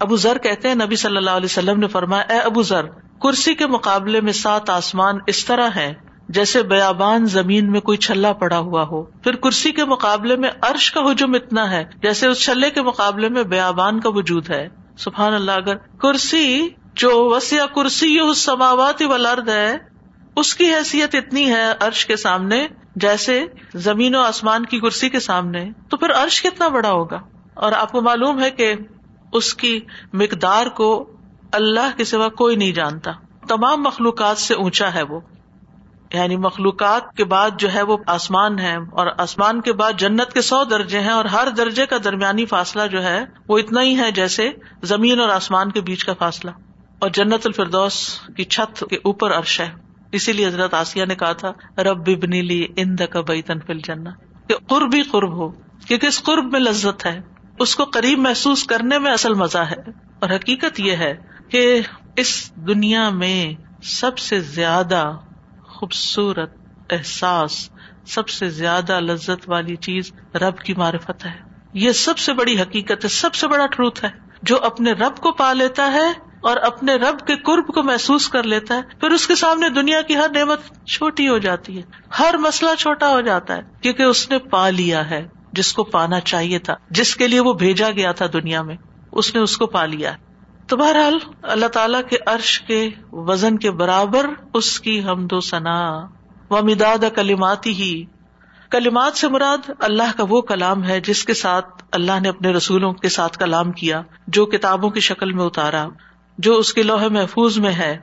ابو ذر کہتے ہیں، نبی صلی اللہ علیہ وسلم نے فرمایا، اے ابو ذر، کرسی کے مقابلے میں سات آسمان اس طرح ہے جیسے بیابان زمین میں کوئی چھلا پڑا ہوا ہو۔ پھر کرسی کے مقابلے میں عرش کا ہجم اتنا ہے، جیسے اس چھلے کے مقابلے میں بیابان کا وجود ہے۔ سبحان اللہ، اگر کرسی جو وسیع کرسی سماوات ولرد ہے، اس کی حیثیت اتنی ہے عرش کے سامنے، جیسے زمین و آسمان کی کرسی کے سامنے، تو پھر عرش کتنا بڑا ہوگا؟ اور آپ کو معلوم ہے کہ اس کی مقدار کو اللہ کے سوا کوئی نہیں جانتا۔ تمام مخلوقات سے اونچا ہے وہ۔ یعنی مخلوقات کے بعد جو ہے وہ آسمان ہے، اور آسمان کے بعد جنت کے سو درجے ہیں، اور ہر درجے کا درمیانی فاصلہ جو ہے وہ اتنا ہی ہے جیسے زمین اور آسمان کے بیچ کا فاصلہ۔ اور جنت الفردوس کی چھت کے اوپر عرش ہے۔ اسی لیے حضرت آسیہ نے کہا تھا، رب ببنی لی اند کا بیتن فل جنا کہ قرب ہی قرب ہو کیونکہ اس قرب میں لذت ہے۔ اس کو قریب محسوس کرنے میں اصل مزہ ہے۔ اور حقیقت یہ ہے کہ اس دنیا میں سب سے زیادہ خوبصورت احساس، سب سے زیادہ لذت والی چیز رب کی معرفت ہے۔ یہ سب سے بڑی حقیقت ہے، سب سے بڑا ٹروت ہے۔ جو اپنے رب کو پا لیتا ہے اور اپنے رب کے قرب کو محسوس کر لیتا ہے، پھر اس کے سامنے دنیا کی ہر نعمت چھوٹی ہو جاتی ہے۔ ہر مسئلہ چھوٹا ہو جاتا ہے، کیونکہ اس نے پا لیا ہے جس کو پانا چاہیے تھا، جس کے لیے وہ بھیجا گیا تھا دنیا میں۔ اس نے اس کو پا لیا تو بہرحال، اللہ تعالیٰ کے عرش کے وزن کے برابر اس کی حمد و ثنا۔ و مداد کلیماتی ہی کلیمات سے مراد اللہ کا وہ کلام ہے جس کے ساتھ اللہ نے اپنے رسولوں کے ساتھ کلام کیا، جو کتابوں کی شکل میں اتارا۔ جو اس کے لوہے محفوظ میں ہے۔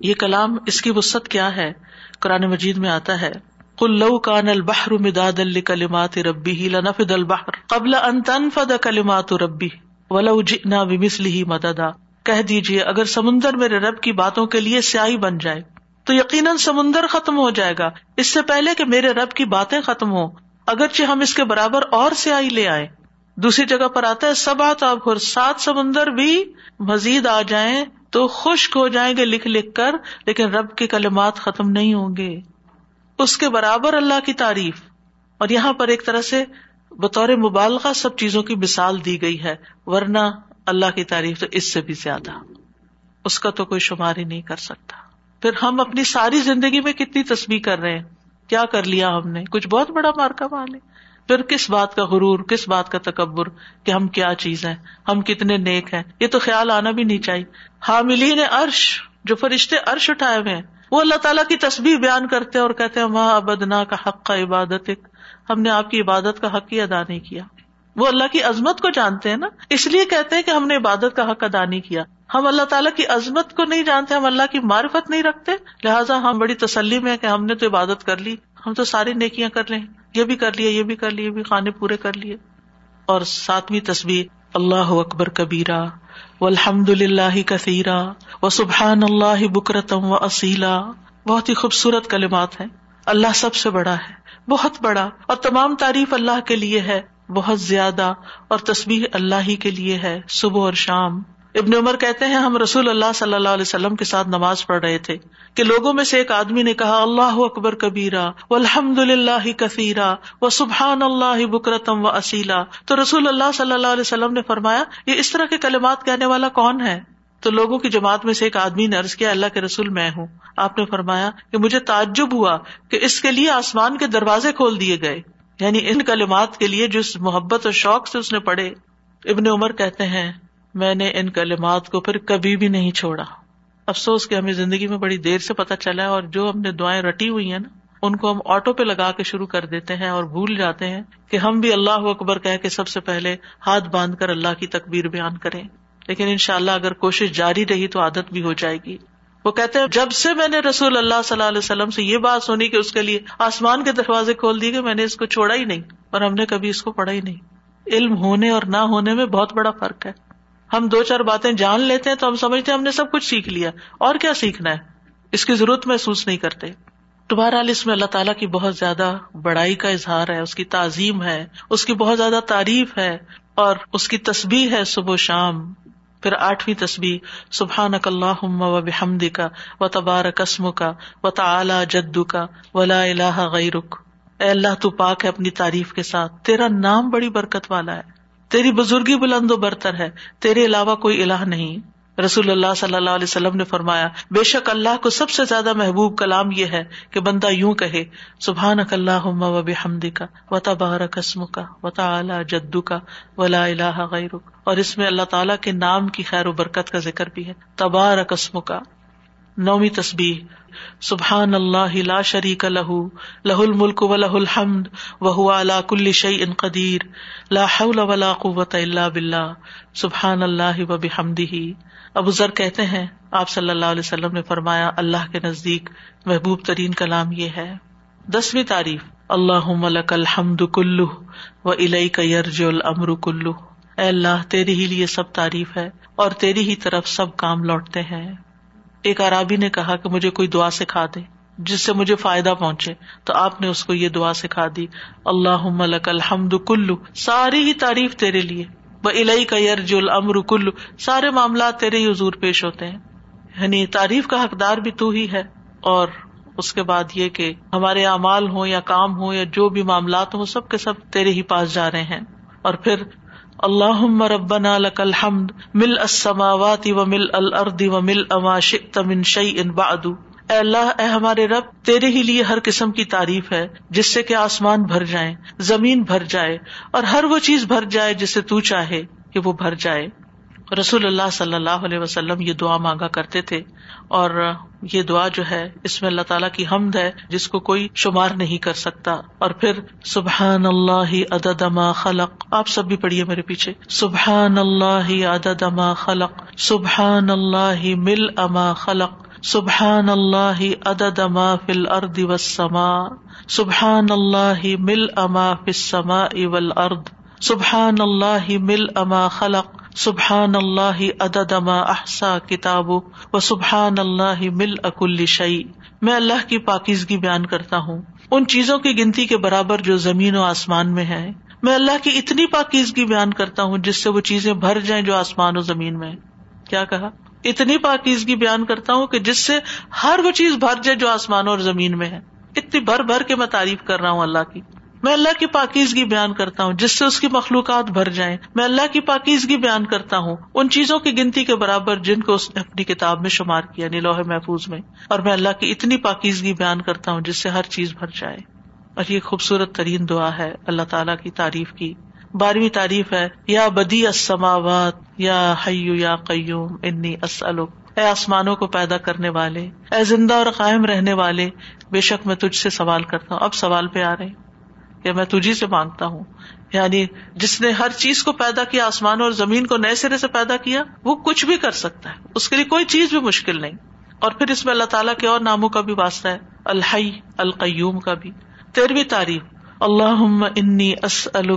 یہ کلام اس کی وسط کیا ہے؟ قرآن مجید میں آتا ہے۔ کل لو کان البحر مداد کلمات ربی ہی لنفد البحر قبل ان تنفد کلمات ربی ولو جئنا بمثله مددا۔ کہہ دیجیے اگر سمندر میرے رب کی باتوں کے لیے سیاہی بن جائے، تو یقیناً سمندر ختم ہو جائے گا۔ اس سے پہلے کہ میرے رب کی باتیں ختم ہو اگرچہ ہم اس کے برابر اور سیاہی لے آئے دوسری جگہ پر آتا ہے سب آتا سات سمندر بھی مزید آ جائیں تو خشک ہو جائیں گے لکھ لکھ کر، لیکن رب کے کلمات ختم نہیں ہوں گے۔ اس کے برابر اللہ کی تعریف۔ اور یہاں پر ایک طرح سے بطور مبالغہ سب چیزوں کی مثال دی گئی ہے، ورنہ اللہ کی تعریف تو اس سے بھی زیادہ۔ اس کا تو کوئی شمار ہی نہیں کر سکتا۔ پھر ہم اپنی ساری زندگی میں کتنی تصویر کر رہے ہیں؟ کیا کر لیا ہم نے؟ کچھ بہت بڑا مارکا مال پھر کس بات کا غرور، کس بات کا تکبر کہ ہم کیا چیز ہیں؟ ہم کتنے نیک ہیں؟ یہ تو خیال آنا بھی نہیں چاہیے۔ حاملین عرش، جو فرشتے عرش اٹھائے ہوئے ہیں، وہ اللہ تعالیٰ کی تصویر بیان کرتے اور کہتے ہیں وہاں ابدنا کا حق کا عبادت ہم نے آپ کی عبادت کا حق ہی ادا نہیں کیا۔ وہ اللہ کی عظمت کو جانتے ہیں نا؟ اس لیے کہتے ہیں کہ ہم نے عبادت کا حق ادا نہیں کیا۔ ہم اللہ تعالیٰ کی عظمت کو نہیں جانتے، ہم اللہ کی معرفت نہیں رکھتے۔ لہٰذا ہم بڑی تسلی میں کہ ہم نے تو عبادت کر لی۔ ہم تو ساری نیکیاں کر لیں۔ یہ بھی کر لیا یہ بھی کر لیا بھی خانے پورے کر لیے۔ اور ساتویں تصویر اللہ اکبر کبیرا و الحمد اللہ کثیرا و سبحان اللہ بکرتم و اصیلا بہت ہی خوبصورت کلمات ہیں۔ اللہ سب سے بڑا ہے۔ بہت بڑا۔ اور تمام تعریف اللہ کے لیے ہے۔ بہت زیادہ۔ اور تصویر اللہ ہی کے لیے ہے۔ صبح اور شام۔ ابن عمر کہتے ہیں، ہم رسول اللہ صلی اللہ علیہ وسلم کے ساتھ نماز پڑھ رہے تھے کہ لوگوں میں سے ایک آدمی نے کہا، اللہ اکبر کبیرا و الحمد للہ کثیرا و سبحان اللہ بکرتم و اصیلا تو رسول اللہ صلی اللہ علیہ وسلم نے فرمایا، یہ اس طرح کے کلمات کہنے والا کون ہے؟ تو لوگوں کی جماعت میں سے ایک آدمی نے ارض کیا، اللہ کے رسول میں ہوں۔ آپ نے فرمایا کہ مجھے تعجب ہوا کہ اس کے لیے آسمان کے دروازے کھول دیے گئے۔ یعنی ان کلمات کے لیے جس محبت اور شوق سے اس نے پڑھے۔ ابن عمر کہتے ہیں میں نے ان کلمات کو پھر کبھی بھی نہیں چھوڑا۔ افسوس کہ ہمیں زندگی میں بڑی دیر سے پتا چلا ہے اور جو ہم نے دعائیں رٹی ہوئی ہیں نا، ان کو ہم آٹو پہ لگا کے شروع کر دیتے ہیں اور بھول جاتے ہیں کہ ہم بھی اللہ اکبر کہ کے سب سے پہلے ہاتھ باندھ کر اللہ کی تکبیر بیان کریں۔ لیکن ان شاء اللہ اگر کوشش جاری رہی تو عادت بھی ہو جائے گی۔ وہ کہتے ہیں، جب سے میں نے رسول اللہ صلی اللہ علیہ وسلم سے یہ بات سنی کہ اس کے لیے آسمان کے دروازے کھول دی گئے، میں نے اس کو چھوڑا ہی نہیں اور ہم نے کبھی اس کو پڑھا ہی نہیں۔ علم ہونے اور نہ ہونے میں بہت بڑا فرق ہے۔ ہم دو چار باتیں جان لیتے ہیں تو ہم سمجھتے ہیں ہم نے سب کچھ سیکھ لیا۔ اور کیا سیکھنا ہے؟ اس کی ضرورت محسوس نہیں کرتے۔ تمہارا اس میں اللہ تعالیٰ کی بہت زیادہ بڑائی کا اظہار ہے، اس کی تعظیم ہے، اس کی بہت زیادہ تعریف ہے اور اس کی تصبیح ہے صبح و شام۔ پھر آٹھویں تصبیح سبحان اک اللہ و بحمد کا و تبار قسم کا و تعلی جدو کا ولا اللہ غیرک۔ اے اللہ، تو پاک ہے اپنی تعریف کے ساتھ۔ تیرا نام بڑی برکت والا ہے۔ تیری بزرگی بلند و برتر ہے، تیرے علاوہ کوئی الہ نہیں۔ رسول اللہ صلی اللہ علیہ وسلم نے فرمایا، بے شک اللہ کو سب سے زیادہ محبوب کلام یہ ہے کہ بندہ یوں کہے سبحان اک اللہ و بحمد کا و تبار قسم کا و تعلی جدو کا ولا اللہ غیرک۔ اور اس میں اللہ تعالیٰ کے نام کی خیر و برکت کا ذکر بھی ہے۔ تبار قسم کا نومی تصبیح سبحان اللہ لا شریک لہ لہ الملک و لہ الحمد وہ اللہ کل شعی ان قدیر، لا حول ولا قوت اللہ بلّہ سبحان اللہ و بحمدہ۔ ابو ذر کہتے ہیں، آپ صلی اللہ علیہ وسلم نے فرمایا، اللہ کے نزدیک محبوب ترین کلام یہ ہے۔ دسویں تعریف اللہ ملک الحمد کلو و علیہ کا یرج العمر کلو اے اللہ تیری ہی لیے سب تعریف ہے اور تیری ہی طرف سب کام لوٹتے ہیں۔ ایک عرابی نے کہا کہ مجھے کوئی دعا سکھا دے، جس سے مجھے فائدہ پہنچے، تو آپ نے اس کو یہ دعا سکھا دی اللہ ملک الحمد کلو، ساری ہی تعریف تیرے لیے وہ الہی کا یرج العمر کلو، سارے معاملات تیرے ہی حضور پیش ہوتے ہیں۔ یعنی تعریف کا حقدار بھی تو ہی ہے، اور اس کے بعد یہ کہ ہمارے اعمال ہوں یا کام ہو یا جو بھی معاملات ہوں، سب کے سب تیرے ہی پاس جا رہے ہیں۔ اور پھر اللہ ربنا لك الحمد مل السماوات و مل الارض و مل اما شئت من شيء بعد. اے اللہ، اے ہمارے رب، تیرے ہی لیے ہر قسم کی تعریف ہے، جس سے کہ آسمان بھر جائیں، زمین بھر جائے، اور ہر وہ چیز بھر جائے جسے تو چاہے کہ وہ بھر جائے۔ رسول اللہ صلی اللہ علیہ وسلم یہ دعا مانگا کرتے تھے اور یہ دعا جو ہے، اس میں اللہ تعالیٰ کی حمد ہے، جس کو کوئی شمار نہیں کر سکتا۔ اور پھر سبحان اللہ عدد ما خلق۔ آپ سب بھی پڑھیے میرے پیچھے۔ سبحان اللہ عدد ما خلق۔ سبحان اللہ مل اما خلق۔ سبحان اللہ عدد ما فی الارض والسماء۔ سبحان اللہ مل اما فی السماء والارض۔ سبحان اللہ مل اما خلق۔ سبحان اللہ عدد ما احسا کتاب و سبحان اللہ مل اکل شعی میں اللہ کی پاکیزگی بیان کرتا ہوں۔ ان چیزوں کی گنتی کے برابر جو زمین و آسمان میں ہے۔ میں اللہ کی اتنی پاکیزگی بیان کرتا ہوں جس سے وہ چیزیں بھر جائیں جو آسمان و زمین میں۔ کیا کہا؟ اتنی پاکیزگی بیان کرتا ہوں کہ جس سے ہر وہ چیز بھر جائے جو آسمان اور زمین میں ہے۔ اتنی بھر بھر کے میں تعریف کر رہا ہوں اللہ کی۔ میں اللہ کی پاکیزگی بیان کرتا ہوں، جس سے اس کی مخلوقات بھر جائیں۔ میں اللہ کی پاکیزگی بیان کرتا ہوں، ان چیزوں کی گنتی کے برابر جن کو اس نے اپنی کتاب میں شمار کیا یعنی نیلوہ محفوظ میں۔ اور میں اللہ کی اتنی پاکیزگی بیان کرتا ہوں، جس سے ہر چیز بھر جائے۔ اور یہ خوبصورت ترین دعا ہے اللہ تعالیٰ کی تعریف کی۔ بارہویں تعریف ہے، یا بدی اسماوات یا حیو یا قیوم، انی اسلوک اے آسمانوں کو پیدا کرنے والے، اے زندہ اور قائم رہنے والے، بے شک میں تجھ سے سوال کرتا ہوں۔ اب سوال پہ آ رہے کہ میں تجھی سے مانگتا ہوں۔ یعنی جس نے ہر چیز کو پیدا کیا آسمان اور زمین کو نئے سرے سے پیدا کیا، وہ کچھ بھی کر سکتا ہے۔ اس کے لیے کوئی چیز بھی مشکل نہیں۔ اور پھر اس میں اللہ تعالیٰ کے اور ناموں کا بھی واسطہ ہے۔ الحی، القیوم کا بھی۔ تیروی تعریف۔ اللہ انی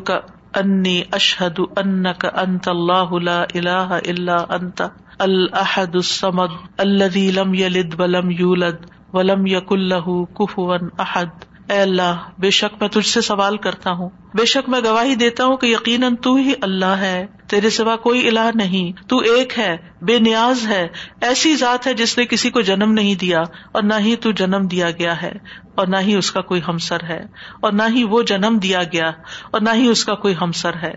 کا انی اشہد ان کا انت اللہ اللہ اللہ انت الحد السمد الذي لم يلد ولم يولد ولم يكن له كفوا احد۔ اے اللہ، بے شک میں تجھ سے سوال کرتا ہوں۔ بے شک میں گواہی دیتا ہوں کہ یقیناً تو ہی اللہ ہے۔ تیرے سوا کوئی الہ نہیں۔ تو ایک ہے، بے نیاز ہے۔ ایسی ذات ہے جس نے کسی کو جنم نہیں دیا اور نہ ہی تو جنم دیا گیا ہے اور نہ ہی اس کا کوئی ہمسر ہے اور نہ ہی وہ جنم دیا گیا اور نہ ہی اس کا کوئی ہمسر ہے۔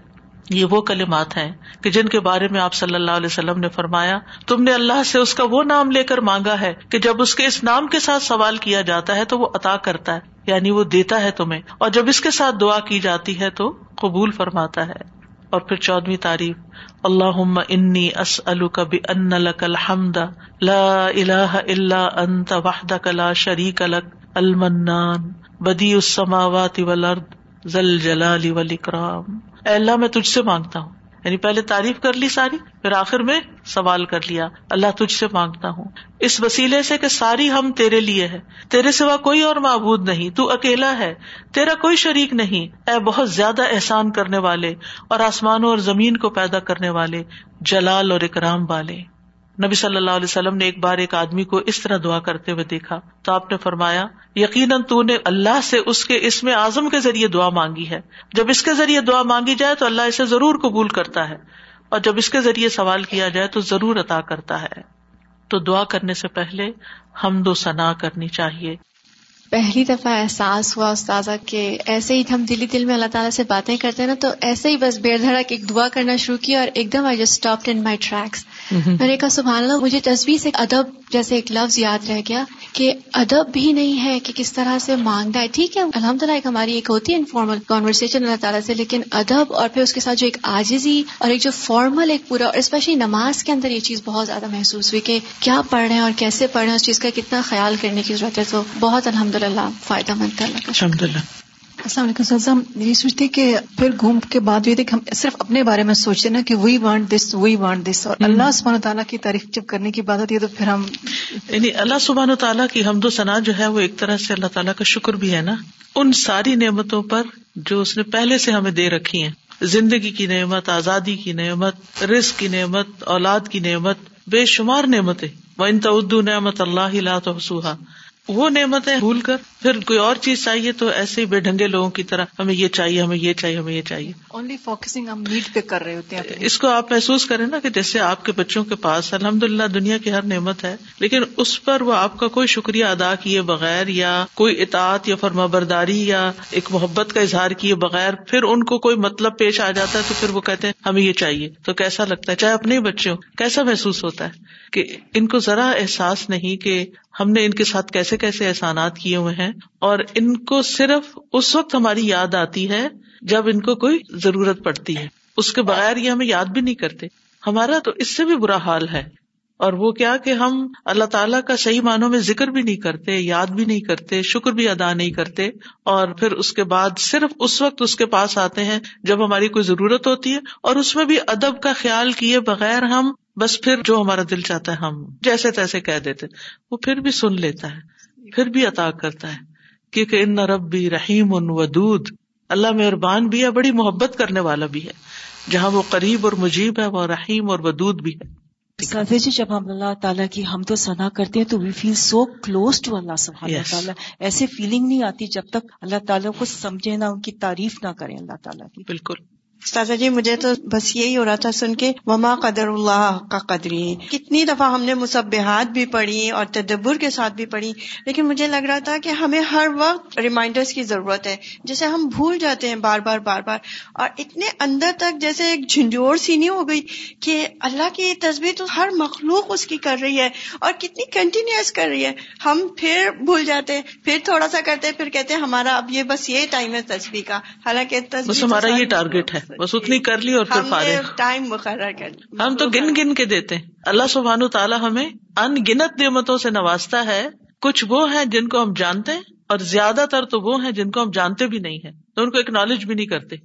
یہ وہ کلمات ہیں کہ جن کے بارے میں آپ صلی اللہ علیہ وسلم نے فرمایا، تم نے اللہ سے اس کا وہ نام لے کر مانگا ہے کہ جب اس کے اس نام کے ساتھ سوال کیا جاتا ہے تو وہ عطا کرتا ہے۔ یعنی وہ دیتا ہے تمہیں۔ اور جب اس کے ساتھ دعا کی جاتی ہے تو قبول فرماتا ہے۔ اور پھر چودویں تعریف اللہ انی اس الکب ان الحمد، لا الہ الا انت وحدک لا شریک لک المنان بدی السماوات والارض ذل جلال والاکرام۔ اے اللہ، میں تجھ سے مانگتا ہوں۔ یعنی پہلے تعریف کر لی ساری، پھر آخر میں سوال کر لیا، اللہ تجھ سے مانگتا ہوں۔ اس وسیلے سے کہ ساری ہم تیرے لیے ہے۔ تیرے سوا کوئی اور معبود نہیں، تو اکیلا ہے۔ تیرا کوئی شریک نہیں۔ اے بہت زیادہ احسان کرنے والے اور آسمانوں اور زمین کو پیدا کرنے والے جلال اور اکرام والے۔ نبی صلی اللہ علیہ وسلم نے ایک بار ایک آدمی کو اس طرح دعا کرتے ہوئے دیکھا تو آپ نے فرمایا، یقیناً تو نے اللہ سے اس کے اس میں اعظم کے ذریعے دعا مانگی ہے۔ جب اس کے ذریعے دعا مانگی جائے تو اللہ اسے ضرور قبول کرتا ہے۔ اور جب اس کے ذریعے سوال کیا جائے تو ضرور عطا کرتا ہے۔ تو دعا کرنے سے پہلے ہم دو ثنا کرنی چاہیے۔ پہلی دفعہ احساس ہوا استاذہ کہ ایسے ہی ہم دلی دل میں اللہ تعالیٰ سے باتیں کرتے ہیں نا تو ایسے ہی بس بے دھڑک ایک دعا کرنا شروع کیا اور ایک دم I just stop in my tracks میں نے کہا سبحان اللہ مجھے تصویر سے ادب جیسے ایک لفظ یاد رہ گیا کہ ادب بھی نہیں ہے کہ کس طرح سے مانگنا ہے. ٹھیک ہے الحمد للہ ایک ہماری ایک ہوتی ہے انفارمل کانورسیشن اللہ تعالیٰ سے لیکن ادب اور پھر اس کے ساتھ جو ایک آجزی اور ایک جو فارمل ایک پورا اور اسپیشلی نماز کے اندر یہ چیز بہت زیادہ محسوس ہوئی کہ کیا پڑھ رہے ہیں اور کیسے پڑھ رہے ہیں اس چیز کا کتنا خیال کرنے کی ضرورت ہے تو بہت الحمد للہ فائدہ مند تھا الحمد للہ السلام علیکم سلزم یہ سوچتے کہ پھر گھوم کے بعد یہ ہم صرف اپنے بارے میں سوچتے نا کہ we want this we want this اور اللہ سبحانہ تعالیٰ کی تعریف جب کرنے کی بات ہوتی ہے تو پھر ہم یعنی اللہ سبحان و تعالیٰ کی حمد و ثنا جو ہے وہ ایک طرح سے اللہ تعالیٰ کا شکر بھی ہے نا۔ ان ساری نعمتوں پر جو اس نے پہلے سے ہمیں دے رکھی ہیں۔ زندگی کی نعمت آزادی کی نعمت رزق کی نعمت اولاد کی نعمت بے شمار نعمتیں۔ وہ ان تو نعمت اللہ لا تو وہ نعمتیں بھول کر پھر کوئی اور چیز چاہیے تو ایسے ہی بے ڈھنگے لوگوں کی طرح ہمیں یہ چاہیے ہمیں یہ چاہیے ہمیں یہ چاہیے۔ اونلی فوکسنگ ہم نیڈ پہ کر رہے ہوتے ہیں اس کو آپ محسوس کریں نا کہ جیسے آپ کے بچوں کے پاس الحمد للہ دنیا کی ہر نعمت ہے لیکن اس پر وہ آپ کا کوئی شکریہ ادا کیے بغیر یا کوئی اطاعت یا فرما برداری یا ایک محبت کا اظہار کیے بغیر پھر ان کو کوئی مطلب پیش آ جاتا ہے تو پھر وہ کہتے ہیں ہمیں یہ چاہیے۔ تو کیسا لگتا ہے؟ چاہے اپنے بچے ہو کیسا محسوس ہوتا ہے؟ کہ ان کو ذرا احساس نہیں کہ ہم نے ان کے ساتھ کیسے کیسے احسانات کیے ہوئے ہیں اور ان کو صرف اس وقت ہماری یاد آتی ہے جب ان کو کوئی ضرورت پڑتی ہے۔ اس کے بغیر یہ ہمیں یاد بھی نہیں کرتے۔ ہمارا تو اس سے بھی برا حال ہے۔ اور وہ کیا کہ ہم اللہ تعالیٰ کا صحیح معنوں میں ذکر بھی نہیں کرتے، یاد بھی نہیں کرتے، شکر بھی ادا نہیں کرتے، اور پھر اس کے بعد صرف اس وقت اس کے پاس آتے ہیں جب ہماری کوئی ضرورت ہوتی ہے اور اس میں بھی ادب کا خیال کیے بغیر ہم، بس پھر جو ہمارا دل چاہتا ہے ہم، جیسے تیسے کہہ دیتے، وہ پھر بھی سن لیتا ہے، پھر بھی عطا کرتا ہے، کیونکہ ان رب بھی رحیم ان ودود، اللہ مہربان بھی ہے، بڑی محبت کرنے والا بھی ہے، جہاں وہ قریب اور مجیب ہے وہ رحیم اور ودود بھی ہے۔ جی جب ہم اللہ تعالیٰ کی ہم تو سنا کرتے ہیں تو وی فیل سو کلوز ٹو اللہ سبحانہ تعالیٰ ایسے فیلنگ نہیں آتی جب تک اللہ تعالیٰ کو سمجھے نہ ان کی تعریف نہ کریں اللہ تعالیٰ کی. بالکل. استاذہ جی مجھے تو بس یہی ہو رہا تھا سن کے وما قدر اللہ کا قدری کتنی دفعہ ہم نے مصبحات بھی پڑھی اور تدبر کے ساتھ بھی پڑھی لیکن مجھے لگ رہا تھا کہ ہمیں ہر وقت ریمائنڈرس کی ضرورت ہے۔ جیسے ہم بھول جاتے ہیں بار بار بار بار اور اتنے اندر تک جیسے ایک جھنجھوڑ سی نہیں ہو گئی کہ اللہ کی تصویر تو ہر مخلوق اس کی کر رہی ہے اور کتنی کنٹینیوس کر رہی ہے۔ ہم پھر بھول جاتے ہیں پھر تھوڑا سا کرتے ہیں پھر کہتے ہیں ہمارا اب یہ بس یہ ٹائم ہے تصویر کا۔ حالانکہ بس ہمارا یہ ٹارگیٹ ہے۔ بس اتنی کر لی اور پھر فارغ۔ ٹائم مقرر کر ہم تو گن گن کے دیتے ہیں۔ اللہ سبحان تعالیٰ ہمیں ان گنت نعمتوں سے نوازتا ہے۔ کچھ وہ ہیں جن کو ہم جانتے ہیں اور زیادہ تر تو وہ ہیں جن کو ہم جانتے بھی نہیں ہے تو ان کو اکنالج بھی نہیں کرتے۔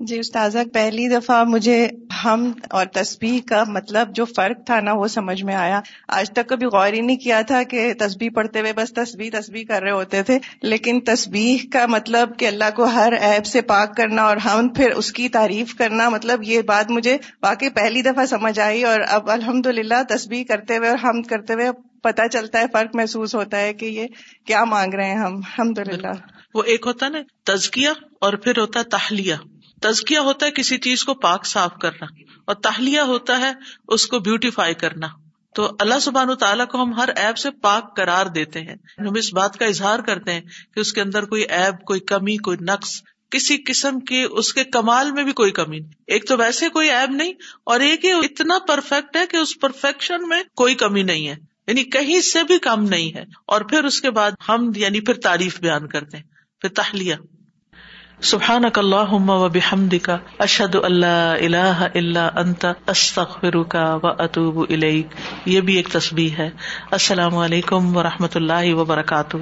جی استاذہ، پہلی دفعہ مجھے ہم اور تسبیح کا مطلب جو فرق تھا نا، وہ سمجھ میں آیا۔ آج تک کبھی غور ہی نہیں کیا تھا کہ تسبیح پڑھتے ہوئے بس تسبیح تسبیح کر رہے ہوتے تھے۔ لیکن تسبیح کا مطلب کہ اللہ کو ہر ایپ سے پاک کرنا اور ہم پھر اس کی تعریف کرنا مطلب یہ بات مجھے واقعی پہلی دفعہ سمجھ آئی۔ اور اب الحمد للہ تسبیح کرتے ہوئے اور ہم کرتے ہوئے پتا چلتا ہے، فرق محسوس ہوتا ہے کہ یہ کیا مانگ رہے ہیں ہم۔ الحمد للہ وہ ایک ہوتا نا، تزکیہ اور پھر ہوتا ہے تہلیہ تزکیہ ہوتا ہے کسی چیز کو پاک صاف کرنا اور تہلیہ ہوتا ہے اس کو بیوٹیفائی کرنا۔ تو اللہ سبحان تعالیٰ کو ہم ہر ایب سے پاک قرار دیتے ہیں۔ ہم اس بات کا اظہار کرتے ہیں کہ اس کے اندر کوئی ایب کوئی کمی، کوئی نقص، کسی قسم کے اس کے کمال میں بھی کوئی کمی نہیں۔ ایک تو ویسے کوئی ایب نہیں اور ایک ہی اتنا پرفیکٹ ہے کہ اس پرفیکشن میں کوئی کمی نہیں ہے۔ یعنی کہیں سے بھی کم نہیں ہے۔ اور پھر اس کے بعد ہم یعنی پھر تعریف بیان کرتے ہیں، پھر تہلیہ سبحان اک اللہ و بحمد کا اشد اللہ اللہ اللہ انت استخر کا و اطوب الیک. یہ بھی ایک تصویر ہے۔ السلام علیکم و رحمۃ اللہ وبرکاتہ۔